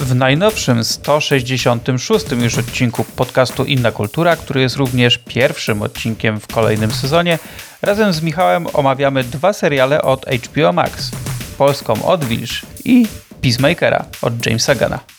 W najnowszym 166 już odcinku podcastu Inna Kultura, który jest również pierwszym odcinkiem w kolejnym sezonie, razem z Michałem omawiamy dwa seriale od HBO Max. Polską Odwilż i Peacemakera od Jamesa Gana.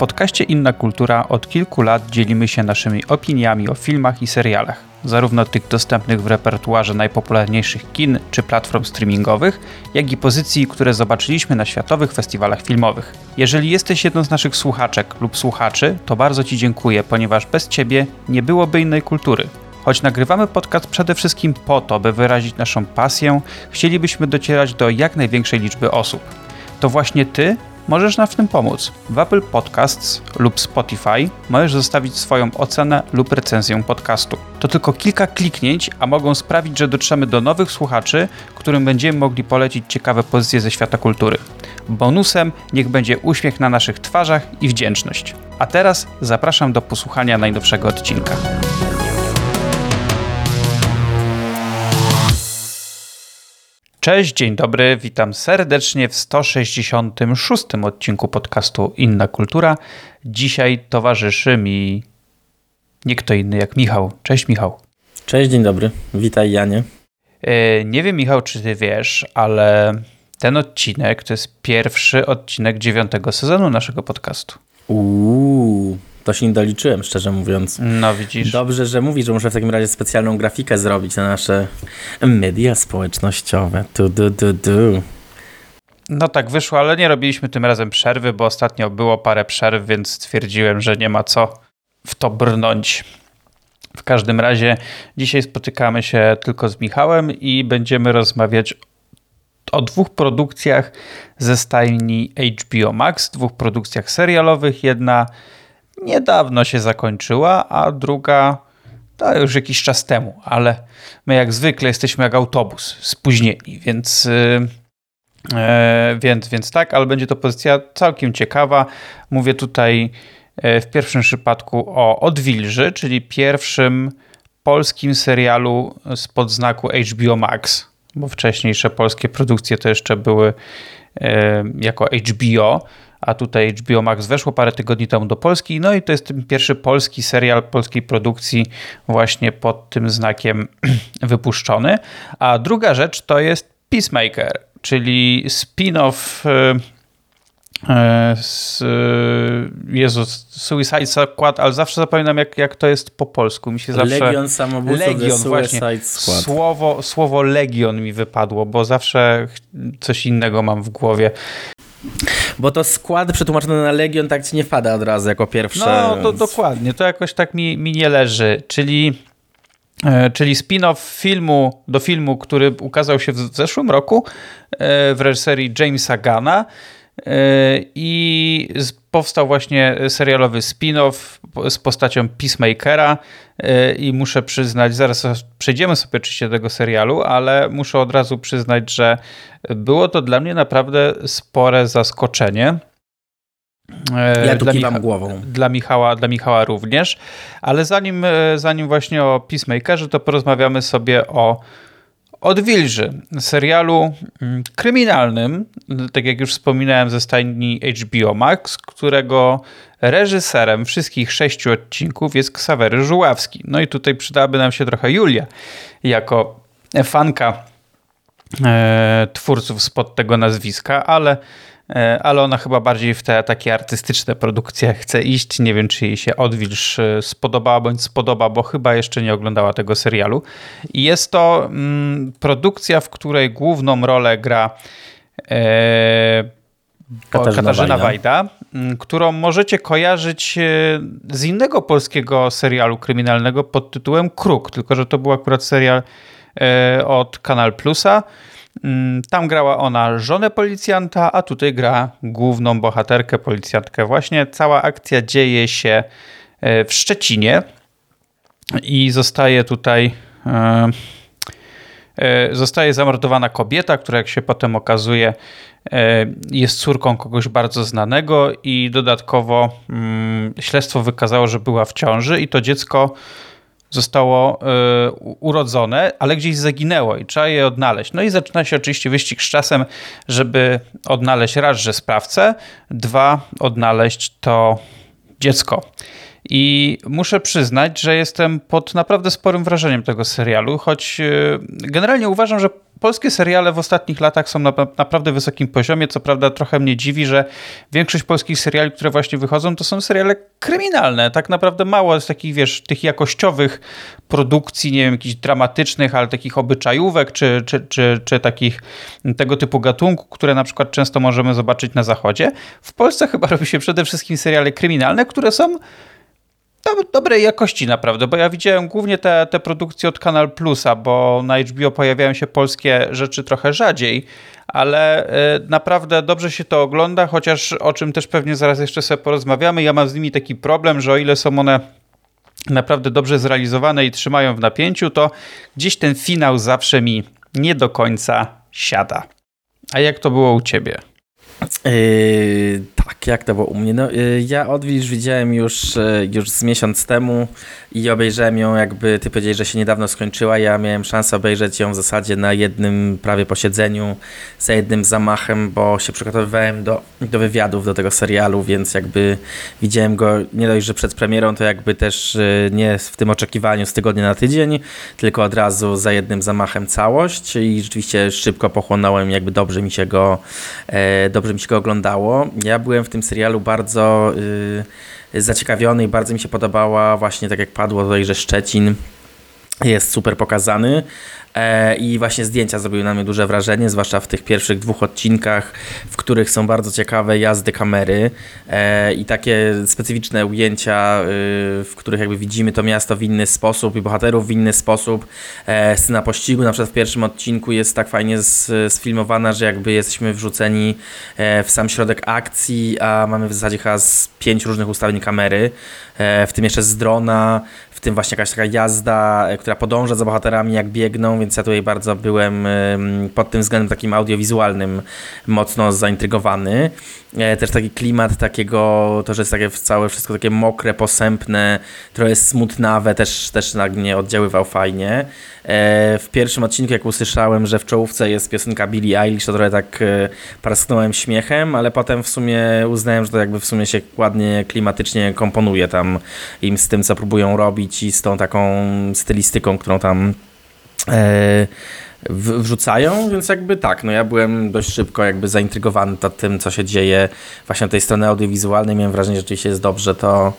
Podcaście Inna Kultura od kilku lat dzielimy się naszymi opiniami o filmach i serialach, zarówno tych dostępnych w repertuarze najpopularniejszych kin czy platform streamingowych, jak i pozycji, które zobaczyliśmy na światowych festiwalach filmowych. Jeżeli jesteś jedną z naszych słuchaczek lub słuchaczy, to bardzo Ci dziękuję, ponieważ bez Ciebie nie byłoby innej kultury. Choć nagrywamy podcast przede wszystkim po to, by wyrazić naszą pasję, chcielibyśmy docierać do jak największej liczby osób. To właśnie Ty możesz nam w tym pomóc. W Apple Podcasts lub Spotify możesz zostawić swoją ocenę lub recenzję podcastu. To tylko kilka kliknięć, a mogą sprawić, że dotrzemy do nowych słuchaczy, którym będziemy mogli polecić ciekawe pozycje ze świata kultury. Bonusem niech będzie uśmiech na naszych twarzach i wdzięczność. A teraz zapraszam do posłuchania najnowszego odcinka. Cześć, dzień dobry, witam serdecznie w 166 odcinku podcastu Inna Kultura. Dzisiaj towarzyszy mi nie kto inny jak Michał. Cześć Michał. Cześć, dzień dobry, witaj Janie. E, nie wiem Michał, czy ty wiesz, ale ten odcinek to jest pierwszy odcinek dziewiątego sezonu naszego podcastu. Uuu, to się nie doliczyłem, szczerze mówiąc. No widzisz. Dobrze, że mówisz, że muszę w takim razie specjalną grafikę zrobić na nasze media społecznościowe. Tu, du, du, du. No tak wyszło, ale nie robiliśmy tym razem przerwy, bo ostatnio było parę przerw, więc stwierdziłem, że nie ma co w to brnąć. W każdym razie dzisiaj spotykamy się tylko z Michałem i będziemy rozmawiać o dwóch produkcjach ze stajni HBO Max, dwóch produkcjach serialowych. Jedna niedawno się zakończyła, a druga to już jakiś czas temu, ale my jak zwykle jesteśmy jak autobus, spóźnieni, więc, yy, więc, więc tak, ale będzie to pozycja całkiem ciekawa. Mówię tutaj w pierwszym przypadku o Odwilży, czyli pierwszym polskim serialu spod znaku HBO Max, bo wcześniejsze polskie produkcje to jeszcze były jako HBO a tutaj HBO Max weszło parę tygodni temu do Polski. No i to jest pierwszy polski serial polskiej produkcji właśnie pod tym znakiem wypuszczony. A druga rzecz to jest Peacemaker, czyli spin-off z Jezus, Suicide Squad, ale zawsze zapominam jak, jak to jest po polsku. Mi się zawsze... Legion samobójców Legion, Suicide Squad. Słowo, słowo Legion mi wypadło, bo zawsze coś innego mam w głowie. Bo to skład przetłumaczony na Legion tak ci nie wpada od razu jako pierwsze. No, to dokładnie, to jakoś tak mi, mi nie leży. Czyli, e, czyli spin-off filmu do filmu, który ukazał się w zeszłym roku e, w reżyserii Jamesa Gana. E, I powstał właśnie serialowy spin-off z postacią Peacemakera i muszę przyznać, zaraz przejdziemy sobie oczywiście do tego serialu, ale muszę od razu przyznać, że było to dla mnie naprawdę spore zaskoczenie. Ja tu dla Micha głową. Dla Michała, dla Michała również. Ale zanim, zanim właśnie o Peacemakerze, to porozmawiamy sobie o Odwilży, serialu mm, kryminalnym, tak jak już wspominałem ze stajni HBO Max, którego reżyserem wszystkich sześciu odcinków jest Ksawery Żuławski. No i tutaj przydałaby nam się trochę Julia, jako fanka e, twórców spod tego nazwiska, ale ale ona chyba bardziej w te takie artystyczne produkcje chce iść. Nie wiem, czy jej się Odwilż e, spodobała bądź spodoba, bo chyba jeszcze nie oglądała tego serialu. I jest to mm, produkcja, w której główną rolę gra e, Katarzyna, Katarzyna Wajda, Wajda, którą możecie kojarzyć e, z innego polskiego serialu kryminalnego pod tytułem Kruk, tylko że to był akurat serial od Kanal Plusa. Mm, tam grała ona żonę policjanta, a tutaj gra główną bohaterkę, policjantkę. Właśnie cała akcja dzieje się w Szczecinie i zostaje tutaj zostaje zamordowana kobieta, która jak się potem okazuje jest córką kogoś bardzo znanego i dodatkowo mm, śledztwo wykazało, że była w ciąży i to dziecko zostało y, urodzone, ale gdzieś zaginęło i trzeba je odnaleźć. No i zaczyna się oczywiście wyścig z czasem, żeby odnaleźć raz, że sprawcę, dwa, odnaleźć to dziecko. I muszę przyznać, że jestem pod naprawdę sporym wrażeniem tego serialu, choć y, generalnie uważam, że polskie seriale w ostatnich latach są na naprawdę wysokim poziomie. Co prawda trochę mnie dziwi, że większość polskich seriali, które właśnie wychodzą, to są seriale kryminalne. Tak naprawdę mało jest takich, wiesz, tych jakościowych produkcji, nie wiem, jakichś dramatycznych, ale takich obyczajówek, czy, czy, czy, czy takich tego typu gatunków, które na przykład często możemy zobaczyć na zachodzie. W Polsce chyba robi się przede wszystkim seriale kryminalne, które są dobrej jakości naprawdę, bo ja widziałem głównie te, te produkcje od Kanal Plusa, bo na HBO pojawiają się polskie rzeczy trochę rzadziej, ale y, naprawdę dobrze się to ogląda, chociaż o czym też pewnie zaraz jeszcze sobie porozmawiamy. Ja mam z nimi taki problem, że o ile są one naprawdę dobrze zrealizowane i trzymają w napięciu, to gdzieś ten finał zawsze mi nie do końca siada. A jak to było u ciebie? Yy, tak, jak to było u mnie? No, yy, ja Odwilż widziałem już, yy, już z miesiąc temu i obejrzałem ją jakby, ty powiedziałeś, że się niedawno skończyła, ja miałem szansę obejrzeć ją w zasadzie na jednym prawie posiedzeniu, za jednym zamachem, bo się przygotowywałem do, do wywiadów do tego serialu, więc jakby widziałem go nie dość, że przed premierą, to jakby też yy, nie w tym oczekiwaniu z tygodnia na tydzień, tylko od razu za jednym zamachem całość i rzeczywiście szybko pochłonąłem, jakby dobrze mi się go, e, dobrze mi się go oglądało. Ja byłem w tym serialu bardzo y, zaciekawiony i bardzo mi się podobała właśnie, tak jak padło tutaj, że Szczecin jest super pokazany. E, I właśnie zdjęcia zrobiły na mnie duże wrażenie, zwłaszcza w tych pierwszych dwóch odcinkach, w których są bardzo ciekawe jazdy kamery e, i takie specyficzne ujęcia, y, w których jakby widzimy to miasto w inny sposób i bohaterów w inny sposób. E, scena pościgu, na przykład w pierwszym odcinku jest tak fajnie sfilmowana, że jakby jesteśmy wrzuceni w sam środek akcji, a mamy w zasadzie chyba z pięć różnych ustawień kamery, w tym jeszcze z drona, tym właśnie jakaś taka jazda, która podąża za bohaterami, jak biegną, więc ja tutaj bardzo byłem pod tym względem takim audiowizualnym mocno zaintrygowany. E, też taki klimat takiego, to, że jest takie całe wszystko takie mokre, posępne, trochę smutnawe, też, też na mnie oddziaływał fajnie. E, w pierwszym odcinku, jak usłyszałem, że w czołówce jest piosenka Billie Eilish, to trochę tak e, parsknąłem śmiechem, ale potem w sumie uznałem, że to jakby w sumie się ładnie klimatycznie komponuje tam im z tym, co próbują robić i z tą taką stylistyką, którą tam wrzucają, więc jakby tak, no ja byłem dość szybko jakby zaintrygowany tym, co się dzieje właśnie tej strony audiowizualnej. Miałem wrażenie, że rzeczywiście jest dobrze to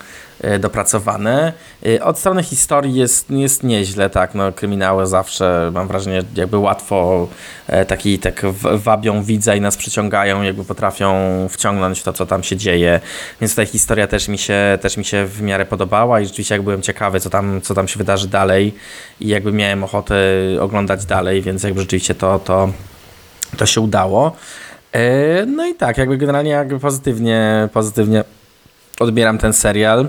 dopracowane. E, od strony historii jest, jest nieźle, tak, no kryminały zawsze mam wrażenie jakby łatwo e, taki, tak wabią widza i nas przyciągają, jakby potrafią wciągnąć to, co tam się dzieje, więc ta historia też mi się, też mi się w miarę podobała i rzeczywiście jak byłem ciekawy, co tam, co tam się wydarzy dalej i jakby miałem ochotę oglądać dalej, więc jakby rzeczywiście to, to, to się udało. No i tak, jakby generalnie jakby pozytywnie, pozytywnie odbieram ten serial.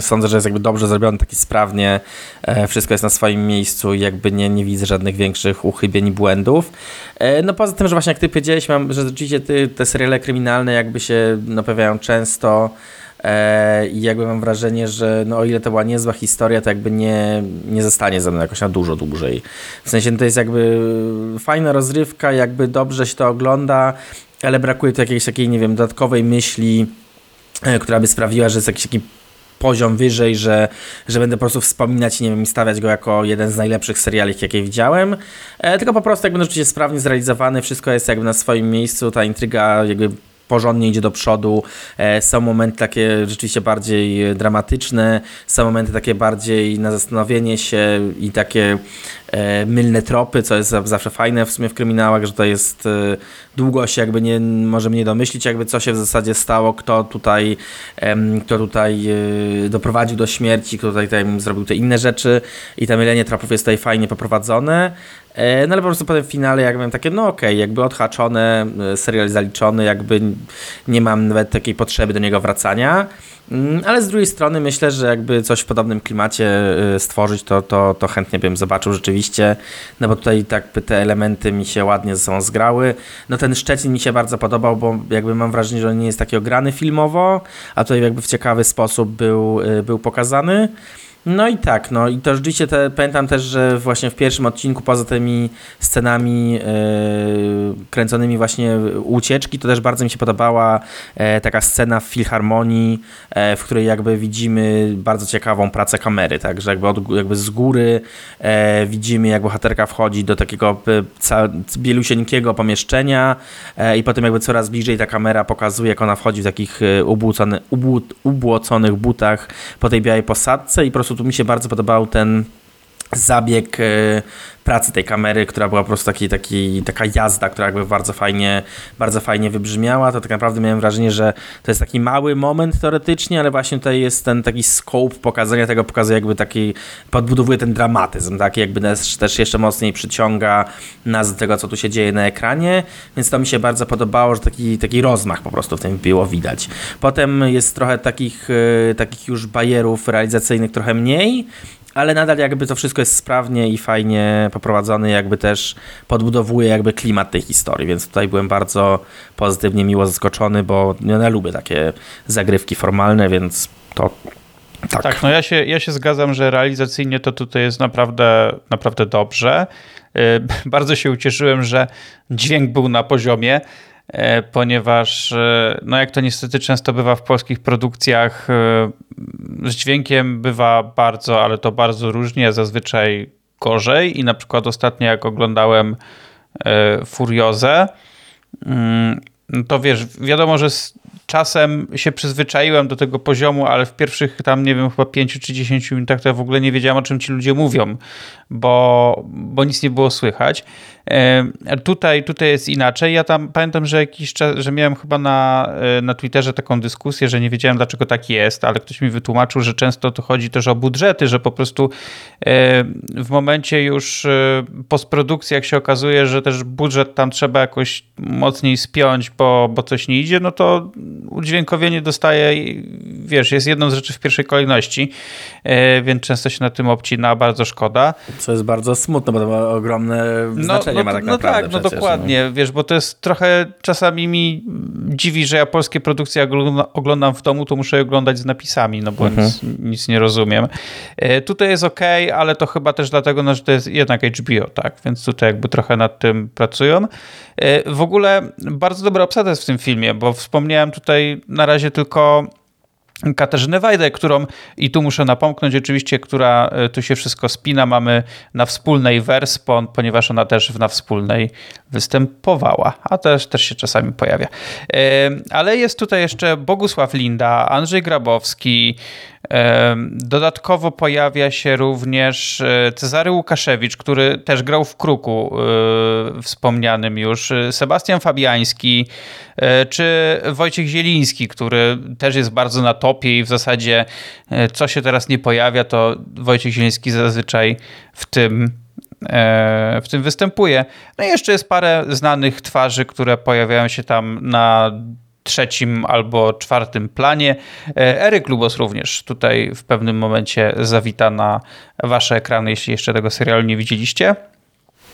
Sądzę, że jest jakby dobrze zrobiony, taki sprawnie, e, wszystko jest na swoim miejscu i jakby nie, nie widzę żadnych większych uchybień i błędów. E, no poza tym, że właśnie jak ty powiedziałeś, mam, że rzeczywiście ty, te seriale kryminalne jakby się pojawiają często e, i jakby mam wrażenie, że no, o ile to była niezła historia, to jakby nie, nie zostanie ze mną jakoś na dużo dłużej. W sensie no, to jest jakby fajna rozrywka, jakby dobrze się to ogląda, ale brakuje tu jakiejś takiej, nie wiem, dodatkowej myśli, która by sprawiła, że jest jakiś taki poziom wyżej, że, że będę po prostu wspominać, nie wiem, i stawiać go jako jeden z najlepszych seriali, jakie widziałem. E, tylko po prostu jakby rzeczywiście sprawnie zrealizowany, wszystko jest jakby na swoim miejscu, ta intryga jakby porządnie idzie do przodu. E, są momenty takie rzeczywiście bardziej dramatyczne, są momenty takie bardziej na zastanowienie się i takie e, mylne tropy, co jest zawsze fajne w sumie w kryminałach, że to jest e, długo się jakby nie możemy nie domyślić, jakby co się w zasadzie stało, kto tutaj, kto tutaj e, doprowadził do śmierci, kto tutaj, tutaj zrobił te inne rzeczy i to mylenie tropów jest tutaj fajnie poprowadzone. No ale po prostu potem w finale jakby miałem takie, no okej, okay, jakby odhaczone, serial zaliczony, jakby nie mam nawet takiej potrzeby do niego wracania. Mm, ale z drugiej strony myślę, że jakby coś w podobnym klimacie y, stworzyć, to, to, to chętnie bym zobaczył rzeczywiście, no bo tutaj tak te elementy mi się ładnie ze sobą zgrały. No ten Szczecin mi się bardzo podobał, bo jakby mam wrażenie, że on nie jest taki ograny filmowo, a tutaj jakby w ciekawy sposób był, był pokazany. No i tak, no i to rzeczywiście te, pamiętam też, że właśnie w pierwszym odcinku poza tymi scenami yy, kręconymi właśnie ucieczki, to też bardzo mi się podobała e, taka scena w Filharmonii, e, w której jakby widzimy bardzo ciekawą pracę kamery, tak, że jakby, od, jakby z góry widzimy jak bohaterka wchodzi do takiego bielusieńkiego pomieszczenia i potem jakby coraz bliżej ta kamera pokazuje, jak ona wchodzi w takich ubłocony, ubłoconych butach po tej białej posadce i po prostu tu mi się bardzo podobał ten zabieg e, pracy tej kamery, która była po prostu taki, taki, taka jazda, która jakby bardzo fajnie, bardzo fajnie wybrzmiała, to tak naprawdę miałem wrażenie, że to jest taki mały moment teoretycznie, ale właśnie tutaj jest ten taki scope pokazania tego, pokazuje jakby taki, podbudowuje ten dramatyzm, taki jakby też jeszcze mocniej przyciąga nas do tego, co tu się dzieje na ekranie, więc to mi się bardzo podobało, że taki, taki rozmach po prostu w tym było widać. Potem jest trochę takich, e, takich już bajerów realizacyjnych trochę mniej, ale nadal jakby to wszystko jest sprawnie i fajnie poprowadzone, jakby też podbudowuje jakby klimat tej historii, więc tutaj byłem bardzo pozytywnie, miło zaskoczony, bo ja lubię takie zagrywki formalne, więc to tak. Tak, no ja się, ja się zgadzam, że realizacyjnie to tutaj jest naprawdę, naprawdę dobrze. Y, bardzo się ucieszyłem, że dźwięk był na poziomie. E, ponieważ, e, no jak to niestety często bywa w polskich produkcjach, e, z dźwiękiem bywa bardzo, ale to bardzo różnie, zazwyczaj gorzej. I na przykład ostatnio, jak oglądałem Furiozę, mm, to wiesz, wiadomo, że z czasem się przyzwyczaiłem do tego poziomu, ale w pierwszych tam, nie wiem, chyba 5 czy 10 minutach to ja w ogóle nie wiedziałem, o czym ci ludzie mówią, bo, bo nic nie było słychać. Tutaj, tutaj jest inaczej. Ja tam pamiętam, że jakiś czas, że miałem chyba na, e, na Twitterze taką dyskusję, że nie wiedziałem dlaczego tak jest, ale ktoś mi wytłumaczył, że często to chodzi też o budżety, że po prostu w momencie już e, postprodukcji, jak się okazuje, że też budżet tam trzeba jakoś mocniej spiąć, bo, bo coś nie idzie, no to udźwiękowienie dostaje, wiesz, jest jedną z rzeczy w pierwszej kolejności, e, więc często się na tym obcina, bardzo szkoda. Co jest bardzo smutne, bo to ma ogromne no, znaczenie no, ma tak no naprawdę. Tak, no dokładnie, no. wiesz, bo to jest trochę czasami mi dziwi, że ja polskie produkcje oglądam w domu, to muszę je oglądać z napisami, no bo mhm. nic, nic, nie rozumiem. E, tutaj jest ok, ale to chyba też dlatego, no, że to jest jednak HBO, tak, więc tutaj jakby trochę nad tym pracują. E, w ogóle bardzo dobra obsada jest w tym filmie, bo wspomniałem tutaj na razie tylko Katarzynę Wajdę, którą i tu muszę napomknąć oczywiście, która e, tu się wszystko spina, mamy na wspólnej Werspon, ponieważ ona też na wspólnej występowała, a też, też się czasami pojawia. E, ale jest tutaj jeszcze Bogusław Linda, Andrzej Grabowski, Dodatkowo pojawia się również e, Cezary Łukaszewicz, który też grał w Kruku e, wspomnianym już, Sebastian Fabiański, e, czy Wojciech Zieliński, który też jest bardzo na topie i w zasadzie co się teraz nie pojawia, to Wojciech Zieliński zazwyczaj w tym w tym występuje. No i jeszcze jest parę znanych twarzy, które pojawiają się tam na trzecim albo czwartym planie. E, Eryk Lubos również tutaj w pewnym momencie zawita na wasze ekrany, jeśli jeszcze tego serialu nie widzieliście.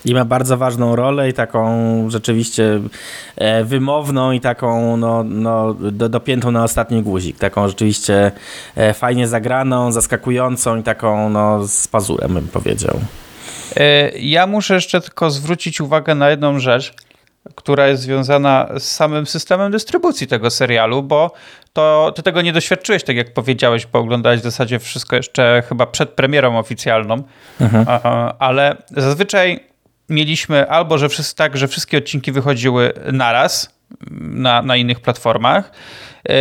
I ma bardzo ważną rolę i taką rzeczywiście e, wymowną i taką no, no, do, dopiętą na ostatni guzik. Taką rzeczywiście e, fajnie zagraną, zaskakującą i taką no, z pazurem bym powiedział. Ja muszę jeszcze tylko zwrócić uwagę na jedną rzecz która jest związana z samym systemem dystrybucji tego serialu, bo to ty tego nie doświadczyłeś, tak jak powiedziałeś, bo oglądałeś w zasadzie wszystko jeszcze chyba przed premierą oficjalną, mhm. ale zazwyczaj mieliśmy albo, że wszyscy, tak, że wszystkie odcinki wychodziły naraz na, na innych platformach, yy,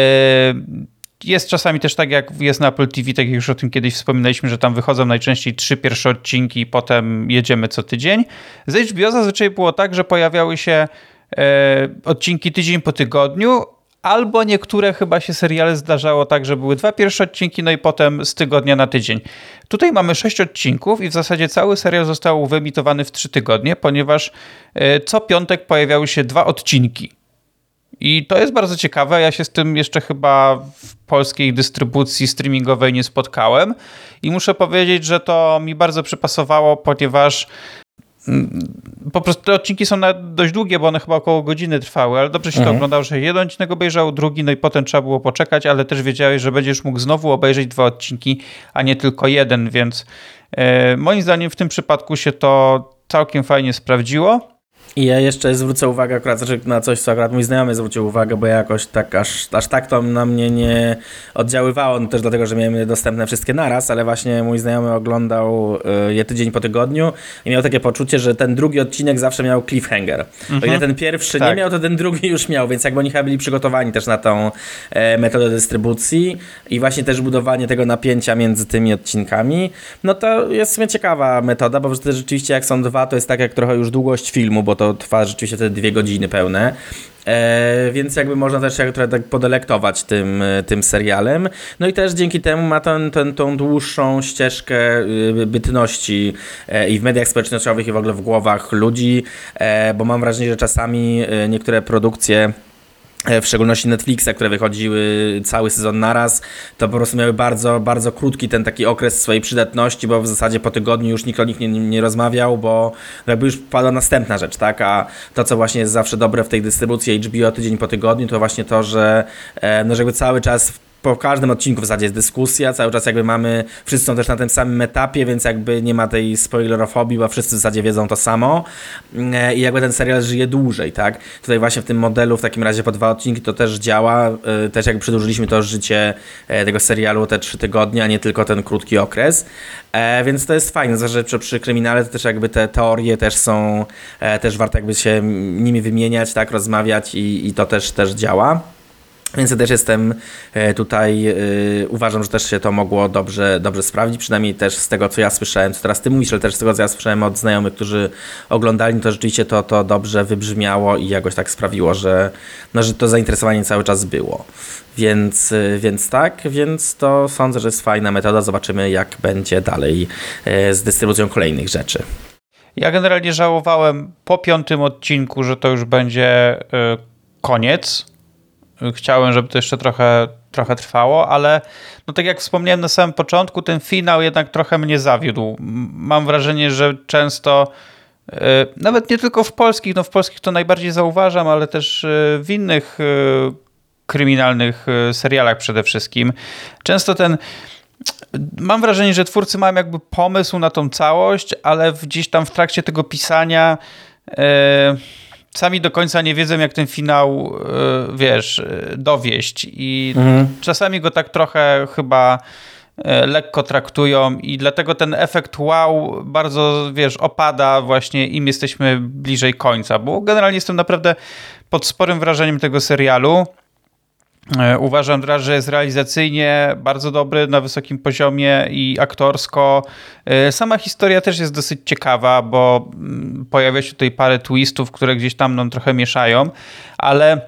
jest czasami też tak, jak jest na Apple TV, tak jak już o tym kiedyś wspominaliśmy, że tam wychodzą najczęściej trzy pierwsze odcinki i potem jedziemy co tydzień. Z HBO zazwyczaj było tak, że pojawiały się e, odcinki tydzień po tygodniu, albo niektóre chyba się seriale zdarzało tak, że były dwa pierwsze odcinki, no i potem z tygodnia na tydzień. Tutaj mamy sześć odcinków i w zasadzie cały serial został wyemitowany w trzy tygodnie, ponieważ e, co piątek pojawiały się dwa odcinki. I to jest bardzo ciekawe. Ja się z tym jeszcze chyba w polskiej dystrybucji streamingowej nie spotkałem. I muszę powiedzieć, że to mi bardzo przypasowało, ponieważ mm, po prostu te odcinki są dość długie, bo one chyba około godziny trwały, ale dobrze się mhm. to oglądało, że jeden odcinek obejrzał, drugi, no i potem trzeba było poczekać, ale też wiedziałeś, że będziesz mógł znowu obejrzeć dwa odcinki, a nie tylko jeden, więc e, moim zdaniem w tym przypadku się to całkiem fajnie sprawdziło. I ja jeszcze zwrócę uwagę akurat znaczy na coś, co akurat mój znajomy zwrócił uwagę, bo ja jakoś tak aż, aż tak to na mnie nie oddziaływało, no też dlatego, że miałem dostępne wszystkie naraz, ale właśnie mój znajomy oglądał y, je tydzień po tygodniu i miał takie poczucie, że ten drugi odcinek zawsze miał cliffhanger. Mhm. O ile ten pierwszy tak. nie miał, to ten drugi już miał, więc jakby oni chyba byli przygotowani też na tą e, metodę dystrybucji i właśnie też budowanie tego napięcia między tymi odcinkami, no to jest w sumie ciekawa metoda, bo rzeczywiście jak są dwa, to jest tak jak trochę już długość filmu, bo to to trwa rzeczywiście te dwie godziny pełne. E, więc jakby można też się trochę tak podelektować tym, e, tym serialem. No i też dzięki temu ma ten, ten, tą dłuższą ścieżkę y, bytności e, i w mediach społecznościowych i w ogóle w głowach ludzi, e, bo mam wrażenie, że czasami e, niektóre produkcje E, w szczególności Netflixa, które wychodziły cały sezon naraz, to po prostu miały bardzo, bardzo krótki ten taki okres swojej przydatności, bo w zasadzie po tygodniu już nikt o nich nie, nie rozmawiał, bo jakby już padła następna rzecz, tak? A to, co właśnie jest zawsze dobre w tej dystrybucji HBO tydzień po tygodniu, to właśnie to, że, e, no, żeby cały czas po każdym odcinku w zasadzie jest dyskusja, cały czas jakby mamy, wszyscy są też na tym samym etapie, więc jakby nie ma tej spoilerofobii, bo wszyscy w zasadzie wiedzą to samo e, i jakby ten serial żyje dłużej, tak? Tutaj właśnie w tym modelu w takim razie po dwa odcinki to też działa, e, też jakby przedłużyliśmy to życie e, tego serialu te trzy tygodnie, a nie tylko ten krótki okres, więc to jest fajne, zwłaszcza przy, przy kryminale to też jakby te teorie też są, też warto jakby się nimi wymieniać, tak, rozmawiać i, i to też, też działa. Więc ja też jestem e, tutaj, yy, uważam, że też się to mogło dobrze, dobrze sprawdzić, przynajmniej też z tego, co ja słyszałem, co teraz ty mówisz, ale też z tego, co ja słyszałem od znajomych, którzy oglądali, to rzeczywiście to, to dobrze wybrzmiało i jakoś tak sprawiło, że, no, że to zainteresowanie cały czas było. Więc, yy, więc tak, więc to sądzę, że jest fajna metoda. Zobaczymy, jak będzie dalej z dystrybucją kolejnych rzeczy. Ja generalnie żałowałem po piątym odcinku, że to już będzie koniec Chciałem, żeby to jeszcze trochę, trochę trwało, ale no tak jak wspomniałem na samym początku, ten finał jednak trochę mnie zawiódł. Mam wrażenie, że często e, nawet nie tylko w polskich, no w polskich to najbardziej zauważam, ale też e, w innych e, kryminalnych serialach przede wszystkim. Często ten mam wrażenie, że twórcy mają jakby pomysł na tą całość, ale gdzieś tam w trakcie tego pisania sami do końca nie wiedzą, jak ten finał, e, wiesz, e, dowieść. I mhm. czasami go tak trochę chyba e, lekko traktują i dlatego ten efekt wow bardzo, wiesz, opada właśnie im jesteśmy bliżej końca, bo generalnie jestem naprawdę pod sporym wrażeniem tego serialu. E, uważam, że jest realizacyjnie bardzo dobry, na wysokim poziomie i aktorsko. E, sama historia też jest dosyć ciekawa, bo mm, pojawia się tutaj parę twistów, które gdzieś tam nam trochę mieszają, ale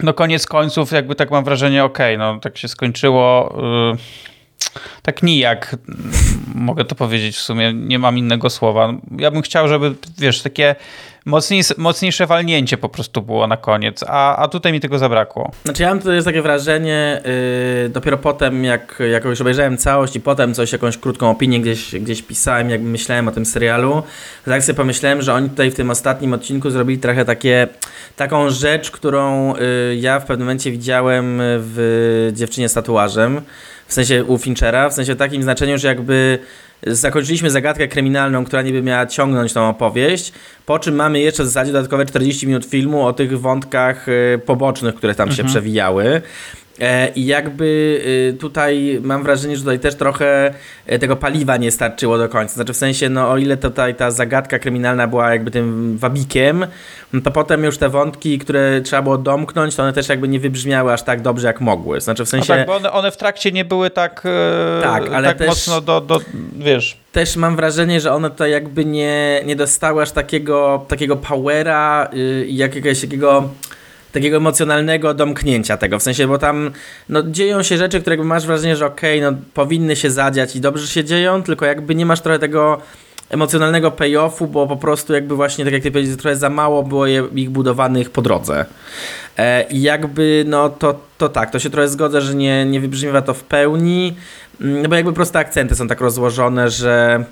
no koniec końców jakby tak mam wrażenie, okej, okay, no tak się skończyło y, tak nijak, mogę to powiedzieć w sumie, nie mam innego słowa. Ja bym chciał, żeby, wiesz, takie mocniejsze, mocniejsze walnięcie po prostu było na koniec, a, a tutaj mi tego zabrakło. Znaczy ja mam tutaj takie wrażenie, yy, dopiero potem jak, jak już obejrzałem całość i potem coś, jakąś krótką opinię gdzieś, gdzieś pisałem, jak myślałem o tym serialu, tak sobie pomyślałem, że oni tutaj w tym ostatnim odcinku zrobili trochę takie, taką rzecz, którą yy, ja w pewnym momencie widziałem w Dziewczynie z tatuażem, w sensie u Finchera, w sensie takim znaczeniu, że jakby zakończyliśmy zagadkę kryminalną, która niby miała ciągnąć tą opowieść, po czym mamy jeszcze w zasadzie dodatkowe 40 minut filmu o tych wątkach y, pobocznych, które tam mhm. się przewijały. E, I jakby y, tutaj mam wrażenie, że tutaj też trochę e, tego paliwa nie starczyło do końca. Znaczy w sensie, no o ile tutaj ta zagadka kryminalna była jakby tym wabikiem, no to potem już te wątki, które trzeba było domknąć, to one też jakby nie wybrzmiały aż tak dobrze, jak mogły. Znaczy w sensie... No tak, bo one, one w trakcie nie były tak, e, tak, ale tak też... mocno do, do, wiesz też mam wrażenie, że one to jakby nie, nie dostały aż takiego, takiego powera yy, jakiegoś takiego takiego emocjonalnego domknięcia tego, w sensie, bo tam no, dzieją się rzeczy, które masz wrażenie, że okej, okay, no powinny się zadziać i dobrze się dzieją, tylko jakby nie masz trochę tego emocjonalnego payoffu, bo po prostu jakby właśnie, tak jak ty powiedziałeś, trochę za mało było je, ich budowanych po drodze. E, I jakby, no to, to tak, to się trochę zgodzę, że nie, nie wybrzmiewa to w pełni, mm, no bo jakby proste akcenty są tak rozłożone, że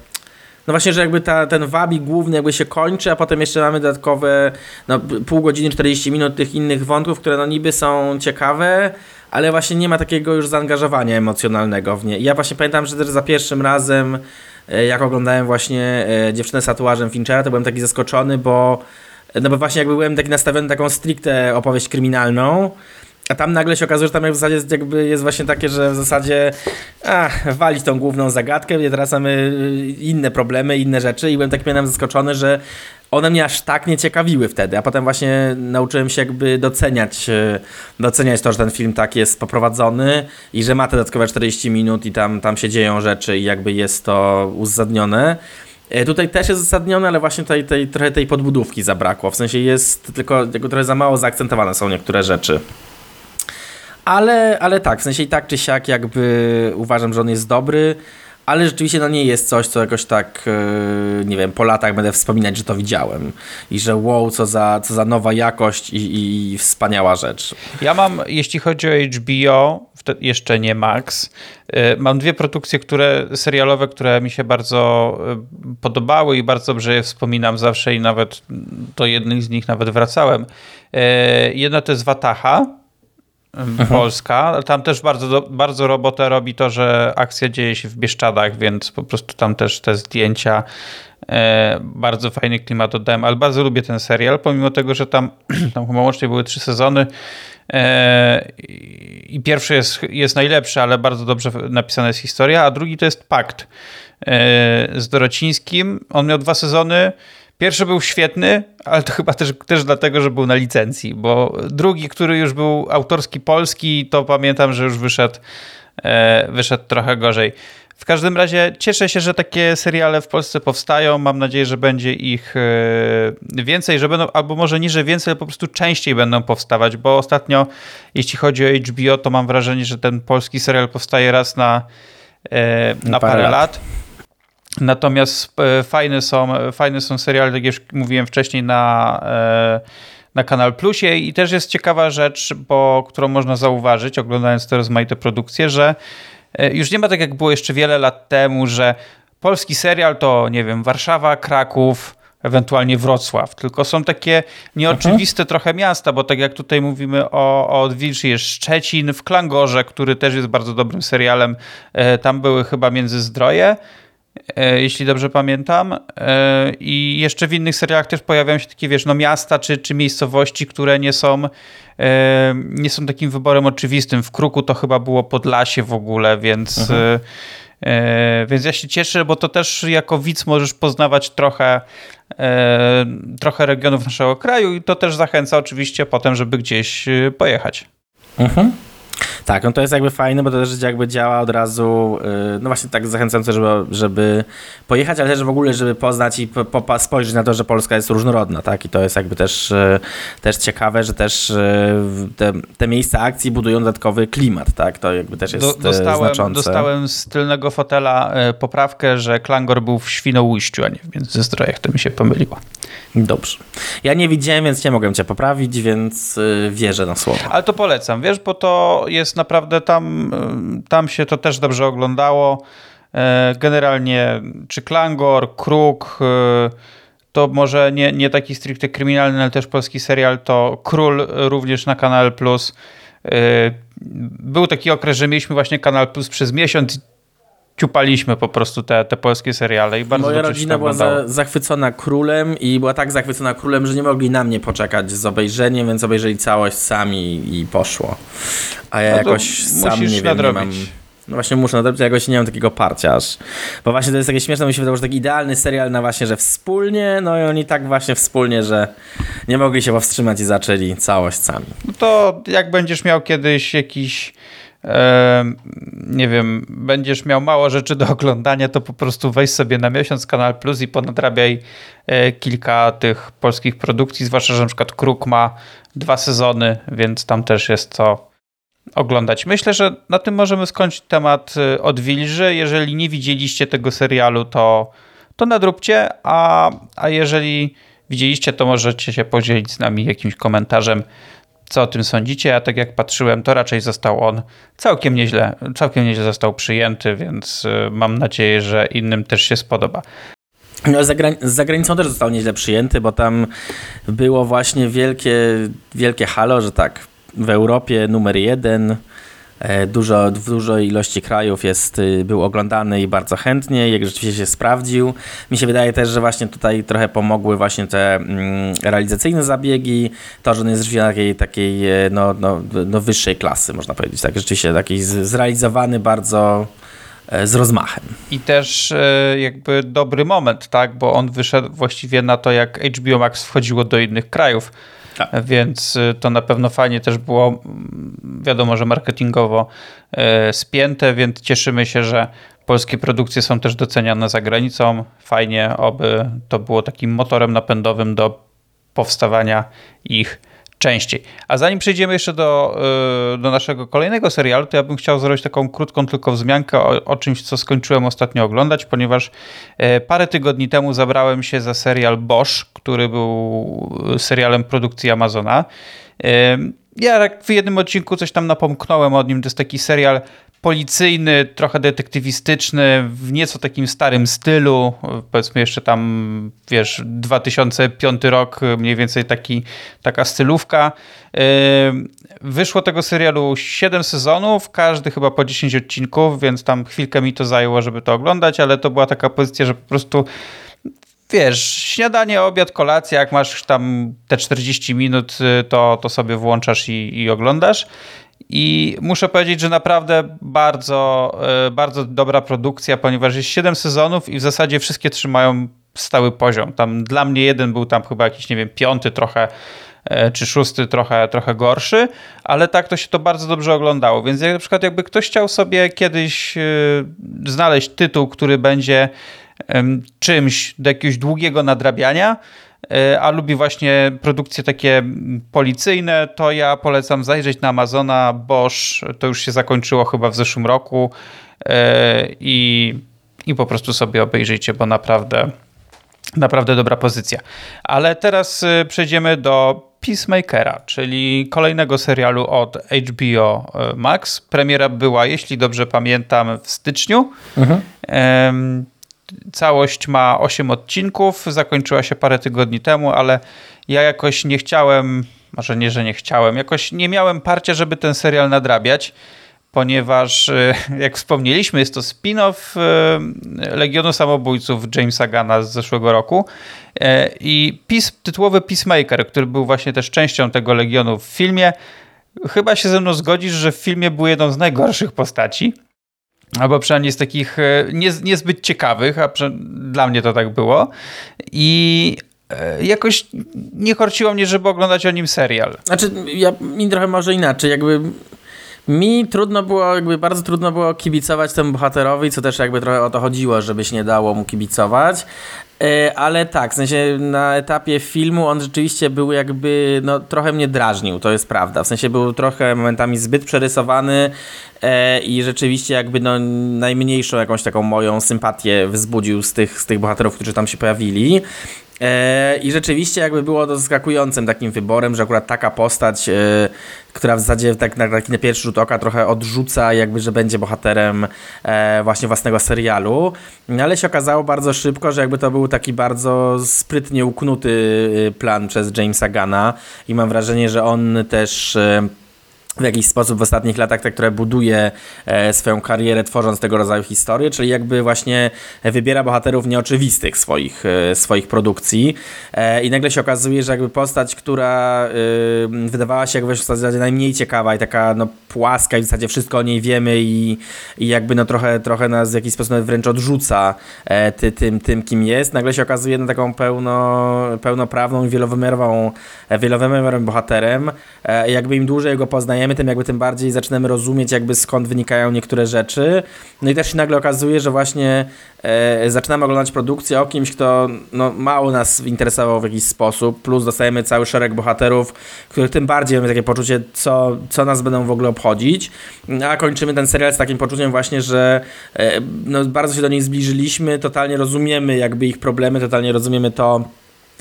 no właśnie, że jakby ta, ten wabi główny jakby się kończy, a potem jeszcze mamy dodatkowe no, pół godziny, 40 minut tych innych wątków, które no niby są ciekawe, ale właśnie nie ma takiego już zaangażowania emocjonalnego w nie. I ja właśnie pamiętam, że też za pierwszym razem, e, jak oglądałem właśnie e, Dziewczynę z tatuażem Finchera, to byłem taki zaskoczony, bo no bo właśnie jakby byłem taki nastawiony taką stricte opowieść kryminalną, a tam nagle się okazuje, że tam w zasadzie jest, jakby jest właśnie takie, że w zasadzie a, walić tą główną zagadkę teraz mamy y, inne problemy, inne rzeczy i byłem tak miałem zaskoczony, że one mnie aż tak nie ciekawiły wtedy, a potem właśnie nauczyłem się jakby doceniać, y, doceniać to, że ten film tak jest poprowadzony i że ma te dodatkowe 40 minut i tam, tam się dzieją rzeczy i jakby jest to uzasadnione. E, tutaj też jest uzasadnione, ale właśnie tutaj tej, trochę tej podbudówki zabrakło. W sensie jest tylko trochę za mało zaakcentowane są niektóre rzeczy. Ale, ale tak, w sensie i tak czy siak jakby uważam, że on jest dobry, ale rzeczywiście no nie jest coś, co jakoś tak, e, nie wiem, po latach będę wspominać, że to widziałem. I że wow, co za, co za nowa jakość i, i wspaniała rzecz. Ja mam, jeśli chodzi o HBO, jeszcze nie Max, e, mam dwie produkcje, które serialowe, które mi się bardzo e, podobały i bardzo dobrze je wspominam zawsze i nawet do jednych z nich nawet wracałem. Jedna to jest Wataha, Mhm. Polska. Tam też bardzo, bardzo robotę robi to, że akcja dzieje się w Bieszczadach, więc po prostu tam też te zdjęcia e, bardzo fajny klimat oddałem, ale bardzo lubię ten serial, pomimo tego, że tam, tam chyba łącznie były trzy sezony e, i pierwszy jest, jest najlepszy, ale bardzo dobrze napisana jest historia, a drugi to jest Pakt e, z Dorocińskim. On miał dwa sezony, Pierwszy był świetny, ale to chyba też, też dlatego, że był na licencji, bo drugi, który już był autorski polski, to pamiętam, że już wyszedł, e, wyszedł trochę gorzej. W każdym razie cieszę się, że takie seriale w Polsce powstają. Mam nadzieję, że będzie ich e, więcej, że będą, albo może nie, że więcej, ale po prostu częściej będą powstawać, bo ostatnio, jeśli chodzi o HBO, to mam wrażenie, że ten polski serial powstaje raz na, e, na parę, parę lat. lat. Natomiast e, fajne są, fajne są seriale, tak jak już mówiłem wcześniej, na, e, na Kanal Plusie. I też jest ciekawa rzecz, bo, którą można zauważyć, oglądając te rozmaite produkcje, że e, już nie ma tak jak było jeszcze wiele lat temu, że polski serial to, nie wiem, Warszawa, Kraków, ewentualnie Wrocław, tylko są takie nieoczywiste mhm. trochę miasta, bo tak jak tutaj mówimy o, o Odwilczy jest Szczecin, w Klangorze, który też jest bardzo dobrym serialem, tam były chyba Międzyzdroje, E, jeśli dobrze pamiętam. E, I jeszcze w innych serialach też pojawiają się takie, wiesz, no miasta czy, czy miejscowości, które nie są, e, nie są takim wyborem oczywistym. W Kruku to chyba było Podlasie w ogóle, więc, mhm. więc ja się cieszę, bo to też jako widz możesz poznawać trochę, trochę regionów naszego kraju i to też zachęca oczywiście potem, żeby gdzieś pojechać. Mhm. Tak, no to jest jakby fajne, bo to też jakby działa od razu, y, no właśnie tak zachęcające, żeby, żeby pojechać, ale też w ogóle, żeby poznać i po, po, spojrzeć na to, że Polska jest różnorodna, tak? I to jest jakby też, y, też ciekawe, że też y, te, te miejsca akcji budują dodatkowy klimat, tak? To jakby też jest dostałem, znaczące. Dostałem z tylnego fotela poprawkę, że Klangor był w Świnoujściu, a nie w Międzyzdrojach, to mi się pomyliło. Dobrze. Ja nie widziałem, więc nie mogę cię poprawić, więc wierzę na słowo. Ale to polecam, wiesz, bo to jest naprawdę tam, tam się to też dobrze oglądało. E, generalnie czy Klangor, Kruk, e, to może nie, nie taki stricte kryminalny, ale też polski serial, to Król również na Kanal Plus. E, był taki okres, że mieliśmy właśnie Kanal Plus przez miesiąc ciupaliśmy po prostu te, te polskie seriale i bardzo Moja rodzina była za, zachwycona królem i była tak zachwycona królem, że nie mogli na mnie poczekać z obejrzeniem, więc obejrzeli całość sami i poszło. A ja No jakoś sam nie wiem, nie nadrobić. mam... No właśnie muszę nadrobić, ja jakoś nie mam takiego parcia aż. Bo właśnie to jest takie śmieszne, mi się wydało, że taki idealny serial na właśnie, że wspólnie, no i oni tak właśnie wspólnie, że nie mogli się powstrzymać i zaczęli całość sami. No to jak będziesz miał kiedyś jakiś nie wiem, będziesz miał mało rzeczy do oglądania, to po prostu weź sobie na miesiąc Kanal Plus i ponadrabiaj e, kilka tych polskich produkcji, zwłaszcza, że na przykład Kruk ma dwa sezony, więc tam też jest co oglądać. Myślę, że na tym możemy skończyć temat e, Odwilży. Jeżeli nie widzieliście tego serialu, to, to nadróbcie, a, a jeżeli widzieliście, to możecie się podzielić z nami jakimś komentarzem, co o tym sądzicie. A tak jak patrzyłem, to raczej został on całkiem nieźle, całkiem nieźle został przyjęty, więc e, mam nadzieję, że innym też się spodoba. No, za, gran- za granicą też został nieźle przyjęty, bo tam było właśnie wielkie, wielkie halo, że tak, w Europie numer jeden, dużo, w dużej ilości krajów jest, y, był oglądany i bardzo chętnie, jak rzeczywiście się sprawdził. Mi się wydaje też, że właśnie tutaj trochę pomogły właśnie te mm, realizacyjne zabiegi, to, że on jest rzeczywiście takiej, takiej e, no, no, no wyższej klasy, można powiedzieć, tak, rzeczywiście taki zrealizowany bardzo e, z rozmachem. I też e, jakby dobry moment, tak? Bo on wyszedł właściwie na to, jak HBO Max wchodziło do innych krajów. Tak. Więc e, to na pewno fajnie też było, mm, wiadomo, że marketingowo e, spięte, więc cieszymy się, że polskie produkcje są też doceniane za granicą. Fajnie, oby to było takim motorem napędowym do powstawania ich częściej. A zanim przejdziemy jeszcze do, y, do naszego kolejnego serialu, to ja bym chciał zrobić taką krótką tylko wzmiankę o, o czymś, co skończyłem ostatnio oglądać, ponieważ e, parę tygodni temu zabrałem się za serial Bosch, który był serialem produkcji Amazona. Ja tak w jednym odcinku coś tam napomknąłem o nim. To jest taki serial policyjny, trochę detektywistyczny, w nieco takim starym stylu. Powiedzmy jeszcze tam, wiesz, 2005 rok, mniej więcej taki, taka stylówka. Yy, Wyszło tego serialu 7 sezonów, każdy chyba po 10 odcinków, więc tam chwilkę mi to zajęło, żeby to oglądać, ale to była taka pozycja, że po prostu wiesz, śniadanie, obiad, kolacja, jak masz tam te 40 minut, y, to, to sobie włączasz i, i oglądasz. I muszę powiedzieć, że naprawdę bardzo, y, bardzo dobra produkcja, ponieważ jest 7 sezonów i w zasadzie wszystkie trzymają stały poziom. Tam dla mnie jeden był tam chyba jakiś, nie wiem, piąty trochę e, czy szósty trochę, trochę gorszy, ale tak to się to bardzo dobrze oglądało. Więc jak, na przykład jakby ktoś chciał sobie kiedyś y, znaleźć tytuł, który będzie czymś do jakiegoś długiego nadrabiania, e, a lubi właśnie produkcje takie policyjne, to ja polecam zajrzeć na Amazona Bosch. To już się zakończyło chyba w zeszłym roku e, i, i po prostu sobie obejrzyjcie, bo naprawdę Naprawdę dobra pozycja. Ale teraz y, przejdziemy do Peacemakera, czyli kolejnego serialu od HBO Max. Premiera była, jeśli dobrze pamiętam, w styczniu. Em, Całość ma 8 odcinków, zakończyła się parę tygodni temu, ale ja jakoś nie chciałem, może nie, że nie chciałem, jakoś nie miałem parcia, żeby ten serial nadrabiać, ponieważ e, jak wspomnieliśmy, jest to spin-off e, Legionu Samobójców Jamesa Gana z zeszłego roku E, i Peace, tytułowy Peacemaker, który był właśnie też częścią tego Legionu w filmie, chyba się ze mną zgodzisz, że w filmie był jedną z najgorszych postaci albo przynajmniej z takich e, nie, niezbyt ciekawych, a prze, dla mnie to tak było. I e, jakoś nie korciło mnie, żeby oglądać o nim serial. Znaczy, ja, mi trochę może inaczej, jakby mi trudno było, jakby bardzo trudno było kibicować temu bohaterowi, co też jakby trochę o to chodziło, żebyś nie dało mu kibicować. E, Ale tak, w sensie na etapie filmu on rzeczywiście był jakby, no trochę mnie drażnił, to jest prawda. W sensie był trochę momentami zbyt przerysowany e, i rzeczywiście jakby no najmniejszą jakąś taką moją sympatię wzbudził z tych, z tych bohaterów, którzy tam się pojawili. E, I rzeczywiście jakby było to zaskakującym takim wyborem, że akurat taka postać, e, która w zasadzie tak na, taki na pierwszy rzut oka trochę odrzuca jakby, że będzie bohaterem e, właśnie własnego serialu. No, Ale się okazało bardzo szybko, że jakby to był taki bardzo sprytnie uknuty plan przez Jamesa Gana i mam wrażenie, że on też... w jakiś sposób w ostatnich latach, te, które buduje e, swoją karierę, tworząc tego rodzaju historie, czyli jakby właśnie wybiera bohaterów nieoczywistych swoich, e, swoich produkcji e, i nagle się okazuje, że jakby postać, która wydawała się jakby w zasadzie najmniej ciekawa i taka no, płaska i w zasadzie wszystko o niej wiemy i, i jakby no trochę, trochę nas w jakiś sposób wręcz odrzuca ty, tym, tym, kim jest, nagle się okazuje no, taką pełno, pełnoprawną i wielowymiarową, wielowymiarowym bohaterem. Jakby im dłużej go poznajemy, poznajemy, tym jakby tym bardziej zaczynamy rozumieć jakby skąd wynikają niektóre rzeczy. No i też się nagle okazuje, że właśnie e, zaczynamy oglądać produkcję o kimś, kto no, mało nas interesował w jakiś sposób, plus dostajemy cały szereg bohaterów, których tym bardziej mamy takie poczucie, co, co nas będą w ogóle obchodzić. A kończymy ten serial z takim poczuciem właśnie, że e, no, bardzo się do niej zbliżyliśmy, totalnie rozumiemy jakby ich problemy, totalnie rozumiemy to,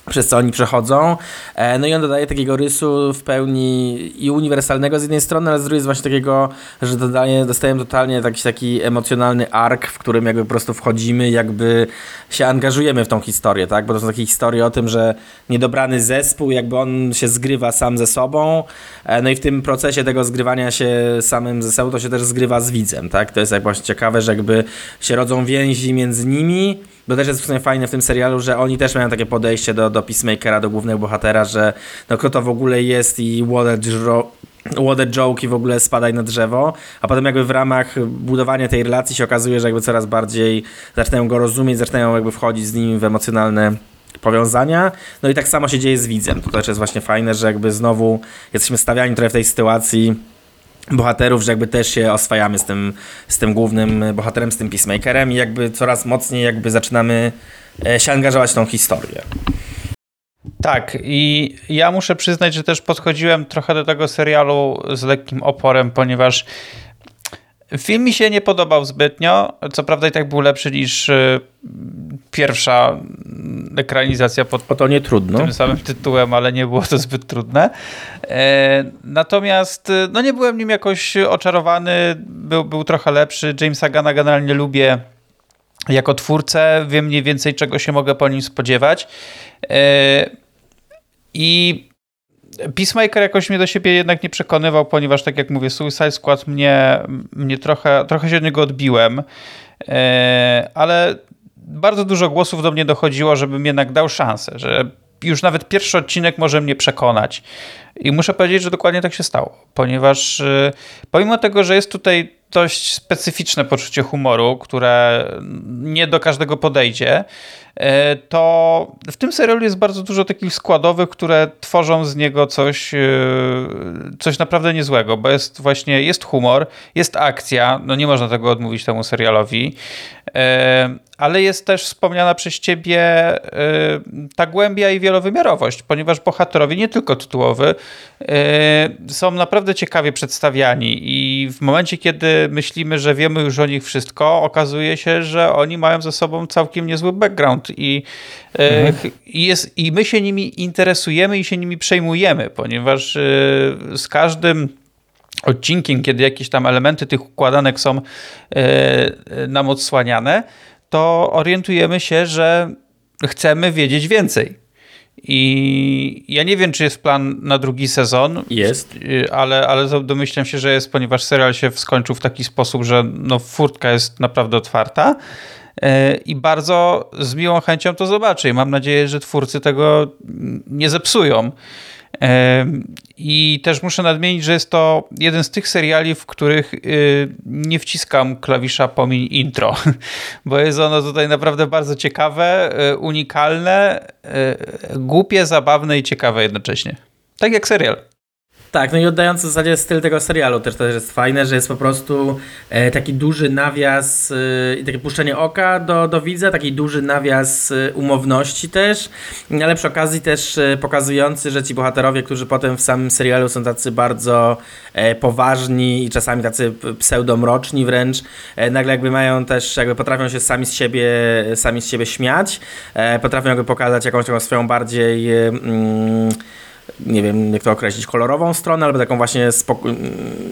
przez co oni przechodzą. E, no i on dodaje takiego rysu w pełni i uniwersalnego z jednej strony, ale z drugiej właśnie takiego, że dodaje, dostajemy totalnie taki, taki emocjonalny ark, w którym jakby po prostu wchodzimy, jakby się angażujemy w tą historię, tak? Bo to są takie historie o tym, że niedobrany zespół, jakby on się zgrywa sam ze sobą, e, no i w tym procesie tego zgrywania się samym ze sobą, to się też zgrywa z widzem, tak? To jest jak właśnie ciekawe, że jakby się rodzą więzi między nimi, to też jest w sumie fajne w tym serialu, że oni też mają takie podejście do, do Peacemakera, do głównego bohatera, że no kto to w ogóle jest i what a joke i w ogóle spadaj na drzewo, a potem jakby w ramach budowania tej relacji się okazuje, że jakby coraz bardziej zaczynają go rozumieć, zaczynają jakby wchodzić z nim w emocjonalne powiązania. No i tak samo się dzieje z widzem. To też jest właśnie fajne, że jakby znowu jesteśmy stawiani trochę w tej sytuacji bohaterów, że jakby też się oswajamy z tym, z tym głównym bohaterem, z tym Peacemakerem i jakby coraz mocniej jakby zaczynamy e, się angażować w tą historię. Tak, i ja muszę przyznać, że też podchodziłem trochę do tego serialu z lekkim oporem, ponieważ Film mi się nie podobał zbytnio. Co prawda i tak był lepszy niż e, pierwsza ekranizacja pod o to nie trudno. tym samym tytułem, ale nie było to zbyt trudne. E, natomiast e, no nie byłem nim jakoś oczarowany. Był, był trochę lepszy. Jamesa Gana generalnie lubię jako twórcę. Wiem mniej więcej czego się mogę po nim spodziewać. I Peacemaker jakoś mnie do siebie jednak nie przekonywał, ponieważ tak jak mówię, Suicide Squad mnie, mnie trochę, trochę się od niego odbiłem, e, ale bardzo dużo głosów do mnie dochodziło, żebym jednak dał szansę, że już nawet pierwszy odcinek może mnie przekonać. I muszę powiedzieć, że dokładnie tak się stało, ponieważ e, pomimo tego, że jest tutaj dość specyficzne poczucie humoru, które nie do każdego podejdzie, e, to w tym serialu jest bardzo dużo takich składowych, które tworzą z niego coś, e, coś naprawdę niezłego, bo jest właśnie, jest humor, jest akcja, no nie można tego odmówić temu serialowi, ale jest też wspomniana przez ciebie ta głębia i wielowymiarowość, ponieważ bohaterowie, nie tylko tytułowy, są naprawdę ciekawie przedstawiani i w momencie, kiedy myślimy, że wiemy już o nich wszystko, okazuje się, że oni mają ze sobą całkiem niezły background i, e, mhm. jest, i my się nimi interesujemy i się nimi przejmujemy, ponieważ z każdym odcinkiem, kiedy jakieś tam elementy tych układanek są nam odsłaniane, to orientujemy się, że chcemy wiedzieć więcej. I ja nie wiem, czy jest plan na drugi sezon. Jest. Ale, ale domyślam się, że jest, ponieważ serial się skończył w taki sposób, że no, furtka jest naprawdę otwarta. E, I bardzo z miłą chęcią to zobaczę. I mam nadzieję, że twórcy tego nie zepsują. I też muszę nadmienić, że jest to jeden z tych seriali, w których y, nie wciskam klawisza pomiń intro, bo jest ono tutaj naprawdę bardzo ciekawe, y, unikalne, y, głupie, zabawne i ciekawe jednocześnie. Tak jak serial. Tak, no i oddający w zasadzie styl tego serialu też, też jest fajne, że jest po prostu e, taki duży nawias e, i takie puszczenie oka do, do widza, taki duży nawias e, umowności też, ale przy okazji też pokazujący, że ci bohaterowie, którzy potem w samym serialu są tacy bardzo poważni i czasami tacy pseudomroczni wręcz, nagle jakby mają też, jakby potrafią się sami z siebie, sami z siebie śmiać, potrafią jakby pokazać jakąś taką swoją bardziej mm, nie wiem, jak to określić, kolorową stronę, albo taką właśnie spoko-